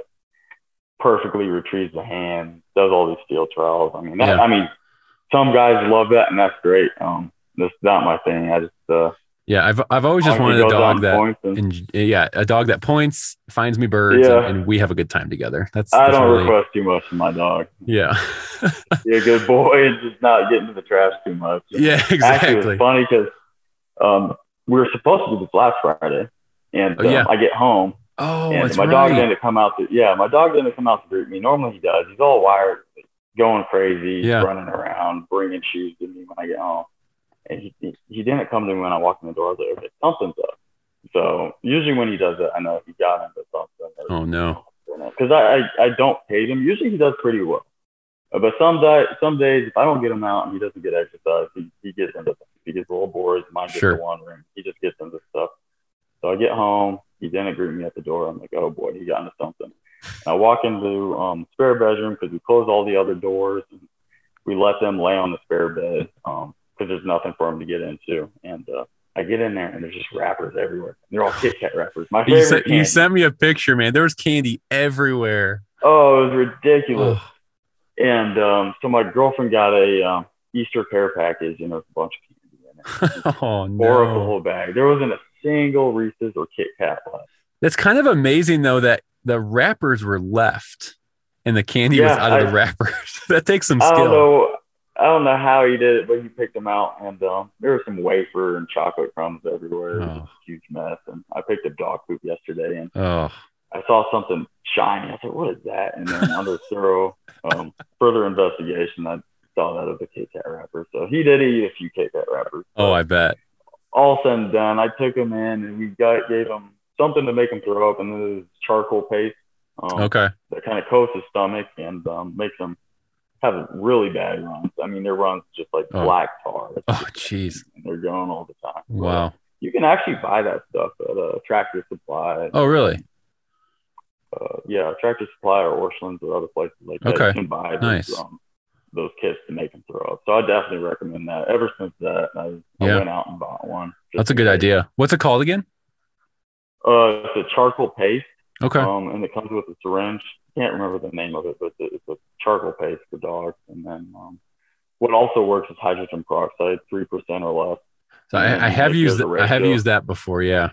perfectly retrieves the hand, does all these field trials. I mean, that, Yeah. I mean, some guys love that, and that's great. Um, that's not my thing. I just uh, yeah. I've I've always just as long as wanted a dog that points and- yeah a dog that points finds me birds Yeah. and, and we have a good time together. That's, I that's don't really, request too much from my dog. yeah Be a good boy and just not get into the trash too much. yeah Actually, exactly was funny because um, we were supposed to do this last Friday, and Oh, yeah. um, I get home oh and my dog didn't come out to yeah, my dog didn't come out to greet me. Normally he does. He's all wired, going crazy, Yeah. running around, bringing shoes to me when I get home. And he, he didn't come to me when I walked in the door. I was like, okay, something's up. So usually when he does that, I know he got into something. oh no Because I, I I don't hate him. Usually he does pretty well. But some day, some days, if I don't get him out and he doesn't get exercise, he, he gets into he gets a little bored. His mind gets Sure. wandering. He just gets into stuff. So I get home. He didn't greet me at the door. I'm like, oh boy, he got into something. And I walk into um, spare bedroom because we closed all the other doors. And we let them lay on the spare bed because there's nothing for him to get into. And uh, I get in there and there's just wrappers everywhere. They're all Kit Kat wrappers. My you, favorite. sent, you sent me a picture man there was candy everywhere Oh, it was ridiculous. And um, so my girlfriend got a um, Easter care package, and there was a bunch of candy in it. oh Tore up the whole bag. There wasn't a single Reese's or Kit Kat left. That's kind of amazing though that the wrappers were left and the candy was out of I- the wrappers. that takes some I skill. don't know. I don't know how he did it, but he picked them out, and um, there was some wafer and chocolate crumbs everywhere. It was Oh. a huge mess. And I picked up dog poop yesterday, and Oh, I saw something shiny. I said, "What is that?" And then under thorough um, further investigation, I saw that it was a Kit Kat wrapper. So he did eat a few Kit Kat wrappers. oh, I bet. all said and done, I took him in and we got gave him something to make him throw up, and this is charcoal paste um, Okay. that kind of coats his stomach and um, makes him have really bad runs. I mean, their runs just like Oh. black tar. Oh, jeez. they're going all the time. Wow. You can actually buy that stuff at uh, Tractor Supply. Oh, really? Uh, yeah, Tractor Supply or Orschelns or other places like that. Okay. You can buy those, Nice. um, those kits to make them throw up. So I definitely recommend that. Ever since that, I, I Yeah. went out and bought one. That's a good idea. What's it called again? Uh, it's a charcoal paste. Okay. Um, and it comes with a syringe. Can't remember the name of it, but it's a charcoal paste for dogs. And then um, what also works is hydrogen peroxide, three percent or less. So I, I have used I have used that before. Yeah.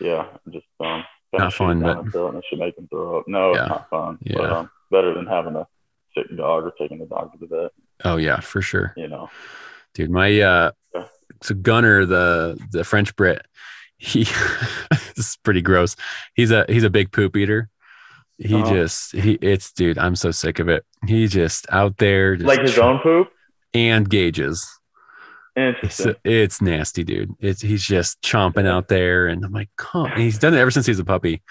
Yeah, just um, not fun, but and it should make them throw up. No, yeah. it's not fun. Yeah, but, um, better than having a sick dog or taking the dog to the vet. Oh yeah, for sure. You know, dude, my uh, yeah. so Gunner, the the French Brit, he this is pretty gross. He's a he's a big poop eater. He uh-huh. just he it's dude, I'm so sick of it. He just out there just like his own poop and Gage's. It's, it's nasty, dude. It's he's just chomping out there, and I'm like, come. And he's done it ever since he's a puppy.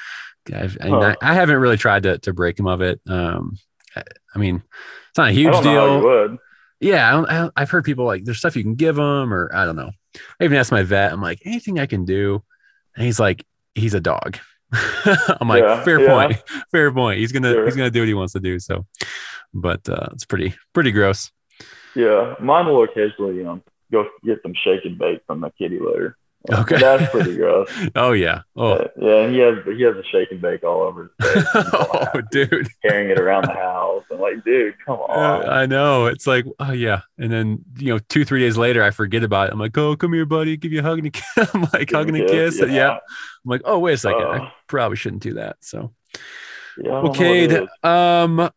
I've, huh. I, I, haven't really tried to to break him of it. Um, I, I mean, it's not a huge deal. Yeah, I have heard people like there's stuff you can give them, or I don't know. I even asked my vet. I'm like, anything I can do, and he's like, he's a dog. I'm like, yeah, fair yeah. point, fair point. He's gonna sure. he's gonna do what he wants to do. So, but uh, it's pretty pretty gross. Yeah, mine will occasionally, know, go get some shake and bake from the kitty litter. Okay, that's pretty gross. oh yeah, oh uh, yeah, he has he has a shake and bake all over his face. oh, dude, carrying it around the house. I'm like, dude, come on. Uh, I know. It's like, oh yeah, and then you know, two three days later, I forget about it. I'm like, oh, come here, buddy, give you a hug and a kiss. I'm like, give hugging a kiss. Yeah. yeah. I'm like, oh wait a second, uh, I probably shouldn't do that. So, yeah, okay, um,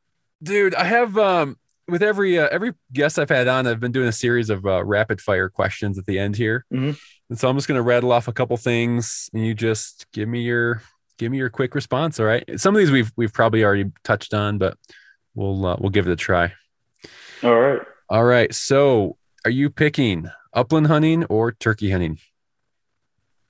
dude, I have um with every uh, every guest I've had on, I've been doing a series of uh, rapid fire questions at the end here, mm-hmm. and so I'm just going to rattle off a couple things, and you just give me your give me your quick response. All right, some of these we've we've probably already touched on, but we'll uh, we'll give it a try. All right. All right. So, are you picking upland hunting or turkey hunting?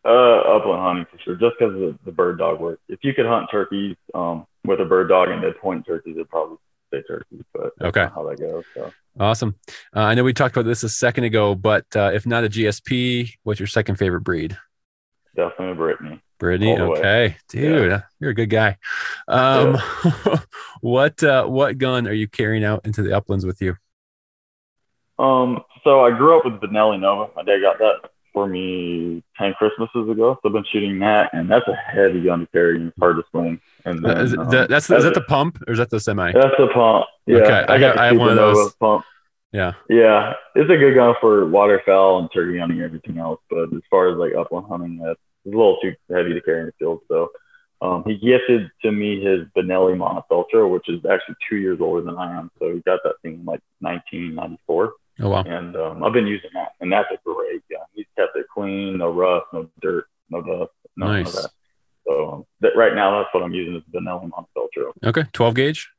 Uh, upland hunting for sure, just because of the bird dog work. If you could hunt turkeys um, with a bird dog and dead point turkeys, it'd probably turkey, but okay, how that goes. So awesome. Uh, I know we talked about this a second ago, but uh, if not a GSP, what's your second favorite breed? Definitely Brittany. Brittany, okay, dude, yeah. you're a good guy. Um, yeah. what uh, what gun are you carrying out into the uplands with you? Um, so I grew up with Benelli Nova. My dad got that for me 10 Christmases ago. So I've been shooting that, and that's a heavy gun to carry and it's hard to swing. And then, uh, is, um, the, that's the, is that the pump or is that the semi? That's the pump. Yeah. Okay. I, got, I have one of those. Pump. Yeah. Yeah. It's a good gun for waterfowl and turkey hunting and everything else. But as far as like upland hunting, that's a little too heavy to carry in the field. So um, he gifted to me his Benelli Montefeltro, which is actually two years older than I am. So he got that thing in like 1994. Oh wow! And um, I've been using that, and that's a great gun. He's kept it clean, no rust, no dirt, no dust, no nice. that. So um, that right now, that's what I'm using is the Benelli Montefeltro. Okay, 12 gauge.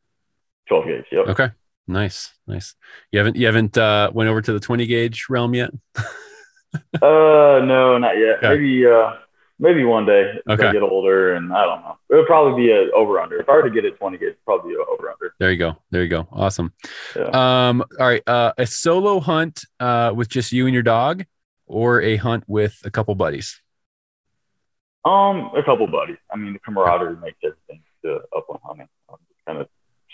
12 gauge. Yep. Okay. Nice, nice. You haven't you haven't uh, went over to the 20 gauge realm yet? uh, no, not yet. Okay. Maybe uh, maybe one day as okay. I get older, and I don't know. It would probably be a over under. If I were to get it 20 gauge, probably be over under. There you go. There you go. Awesome. Yeah. Um, all right. Uh, a solo hunt uh, with just you and your dog, or a hunt with a couple buddies. Um, a couple buddies. I mean, the camaraderie makes everything to upland hunting. I'm just kind of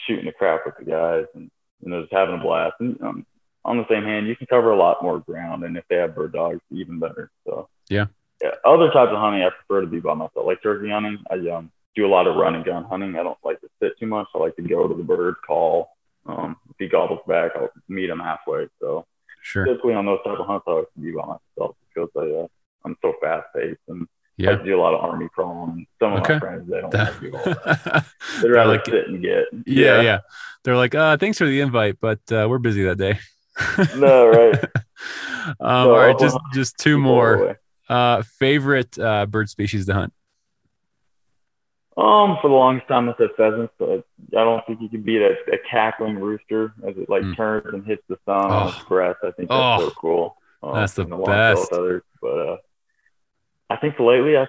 shooting the crap with the guys and you know just having a blast. And um, on the same hand, you can cover a lot more ground, and if they have bird dogs, even better. So yeah, yeah, other types of hunting, I prefer to be by myself. Like turkey hunting, I um, do a lot of run and gun hunting. I don't like to sit too much. I like to go to the bird, call. Um, if he gobbles back, I'll meet him halfway. So sure. typically on those type of hunts, I like to be by myself because I, uh, I'm so fast paced and yeah. I do a lot of army crawling. Some of okay. my friends they don't want to do all that. They'd rather like, sit and get. Yeah, yeah, yeah. They're like, uh, thanks for the invite, but uh, we're busy that day. no, right. um, so, all right, just just two more. Uh, favorite uh, bird species to hunt? Um, for the longest time, I said pheasants, but I don't think you can beat a, a cackling rooster as it like mm. turns and hits the sun oh. on its breast. I think that's oh. so cool. Um, that's the best. Others, but uh, I think lately, I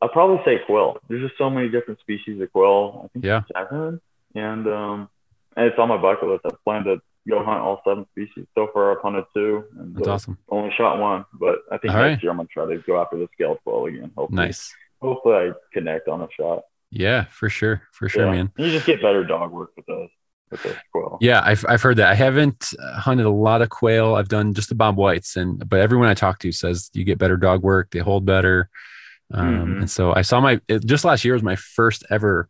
I probably say quill. There's just so many different species of quill. I think yeah, seven, and um, and it's on my bucket list. I plan to go hunt all seven species. So far, I've hunted two. And That's awesome. Only shot one, but I think all next right. year I'm gonna try to go after the scale quill again. Hopefully, nice. Hopefully, I connect on a shot. Yeah, for sure, for sure, yeah. man. You just get better dog work with those. With quail. Yeah, I've, I've heard that. I haven't uh, hunted a lot of quail. I've done just the bob whites, and but everyone I talk to says you get better dog work. They hold better. Um, mm-hmm. And so I saw my it, just last year was my first ever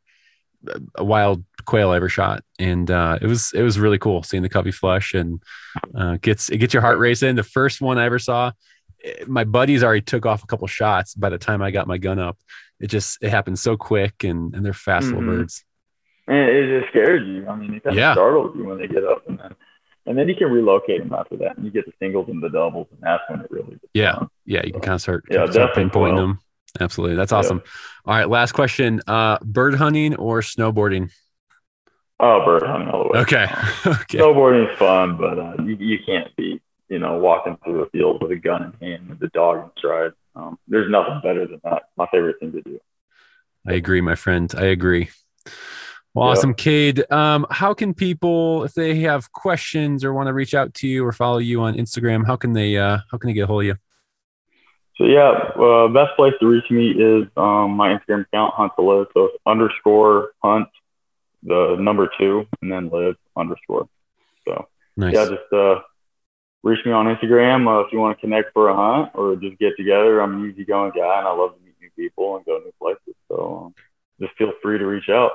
a wild quail I ever shot, and uh, it was it was really cool seeing the covey flush and uh, gets it gets your heart racing. The first one I ever saw, eh, my buddies already took off a couple shots by the time I got my gun up. It just it happened so quick, and and they're fast Mhm. little birds. And it just scares you. I mean, it kind of Yeah. startles you when they get up, and then and then you can relocate them after that, and you get the singles and the doubles, and that's when it really. Yeah, fun. yeah, you can kind of start, Yeah, start pinpointing them. Absolutely, that's awesome. All right, last question: uh, bird hunting or snowboarding? Oh, bird hunting all the way. Okay, okay, Snowboarding is fun, but uh, you you can't be you know walking through a field with a gun in hand with the dog in stride. Um, there's nothing better than that. My favorite thing to do. I agree, my friend. I agree. Well, awesome, Cade. Um, how can people, if they have questions or want to reach out to you or follow you on Instagram, how can they uh, how can they get a hold of you? So yeah, uh, best place to reach me is um, my Instagram account, Hunt to Live. So underscore Hunt, the number two, and then Live underscore. So Nice. yeah, just uh, reach me on Instagram uh, if you want to connect for a hunt or just get together. I'm an easygoing guy, and I love to meet new people and go new places. So um, just feel free to reach out.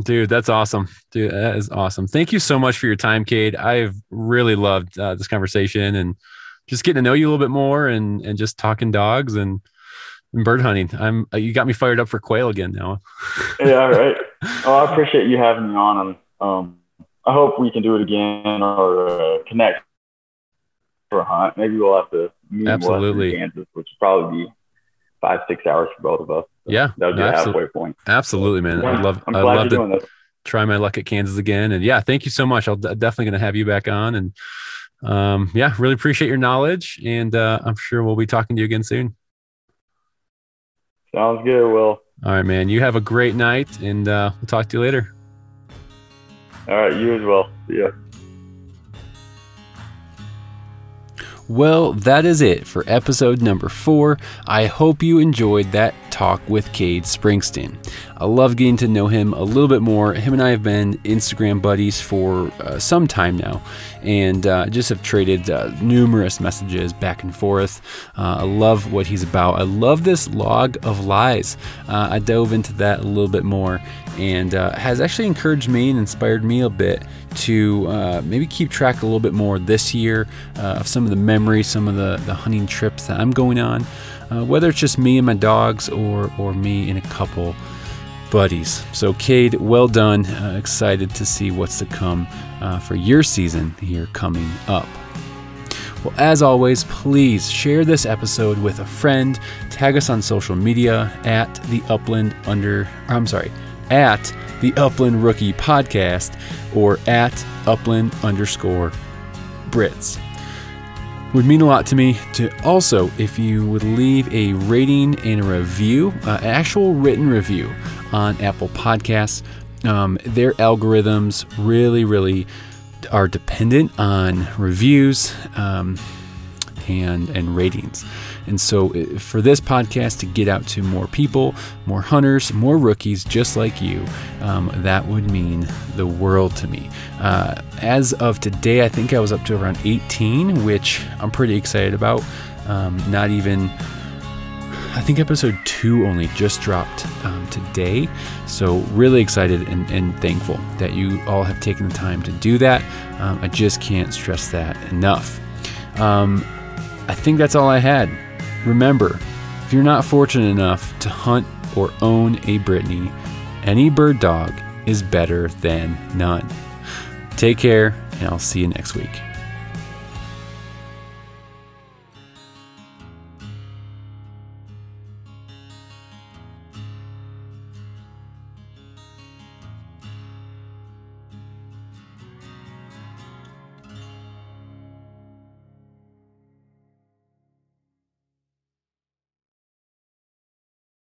Dude, that's awesome. Dude, that is awesome. Thank you so much for your time, Cade. I've really loved uh, this conversation and just getting to know you a little bit more and and just talking dogs and, and bird hunting. I'm uh, you got me fired up for quail again now. Yeah, right. Oh, I appreciate you having me on. And, um, I hope we can do it again or uh, connect for a hunt. Maybe we'll have to meet Absolutely. in Kansas, which would probably be five, six hours for both of us. Yeah, That would be no, halfway point. absolutely, man. I'd love I'm I'd glad love you're to doing this. try my luck at Kansas again. And yeah, thank you so much. I'll d- definitely going to have you back on. And um, yeah, really appreciate your knowledge. And uh, I'm sure we'll be talking to you again soon. Sounds good, Will. All right, man. You have a great night, and uh, we'll talk to you later. All right, you as well. See ya. Well, that is it for episode number four. I hope you enjoyed that talk with Cade Springston. I love getting to know him a little bit more. Him and I have been Instagram buddies for uh, some time now and uh, just have traded uh, numerous messages back and forth. Uh, I love what he's about. I love this log of lies. Uh, I dove into that a little bit more and uh, has actually encouraged me and inspired me a bit to maybe keep track a little bit more this year of some of the memories, some of the, the hunting trips that I'm going on, whether it's just me and my dogs or, or me and a couple buddies. So, Cade, well done. Uh, excited to see what's to come uh, for your season here coming up. Well, as always, please share this episode with a friend. Tag us on social media at the Upland under. I'm sorry, at the Upland Rookie Podcast or at Upland underscore Britts. Would mean a lot to me to also if you would leave a rating and a review, uh, actual written review on Apple Podcasts. Um, their algorithms really, really are dependent on reviews um, and and ratings. And so, uh, for this podcast to get out to more people, more hunters, more rookies just like you, um, that would mean the world to me. Uh, as of today, I think I was up to around 18, which I'm pretty excited about. Um, not even I think episode two only just dropped um, today. So, really excited and, and thankful that you all have taken the time to do that. Um, I just can't stress that enough. Um, I think that's all I had. Remember, if you're not fortunate enough to hunt or own a Brittany, any bird dog is better than none. Take care, and I'll see you next week.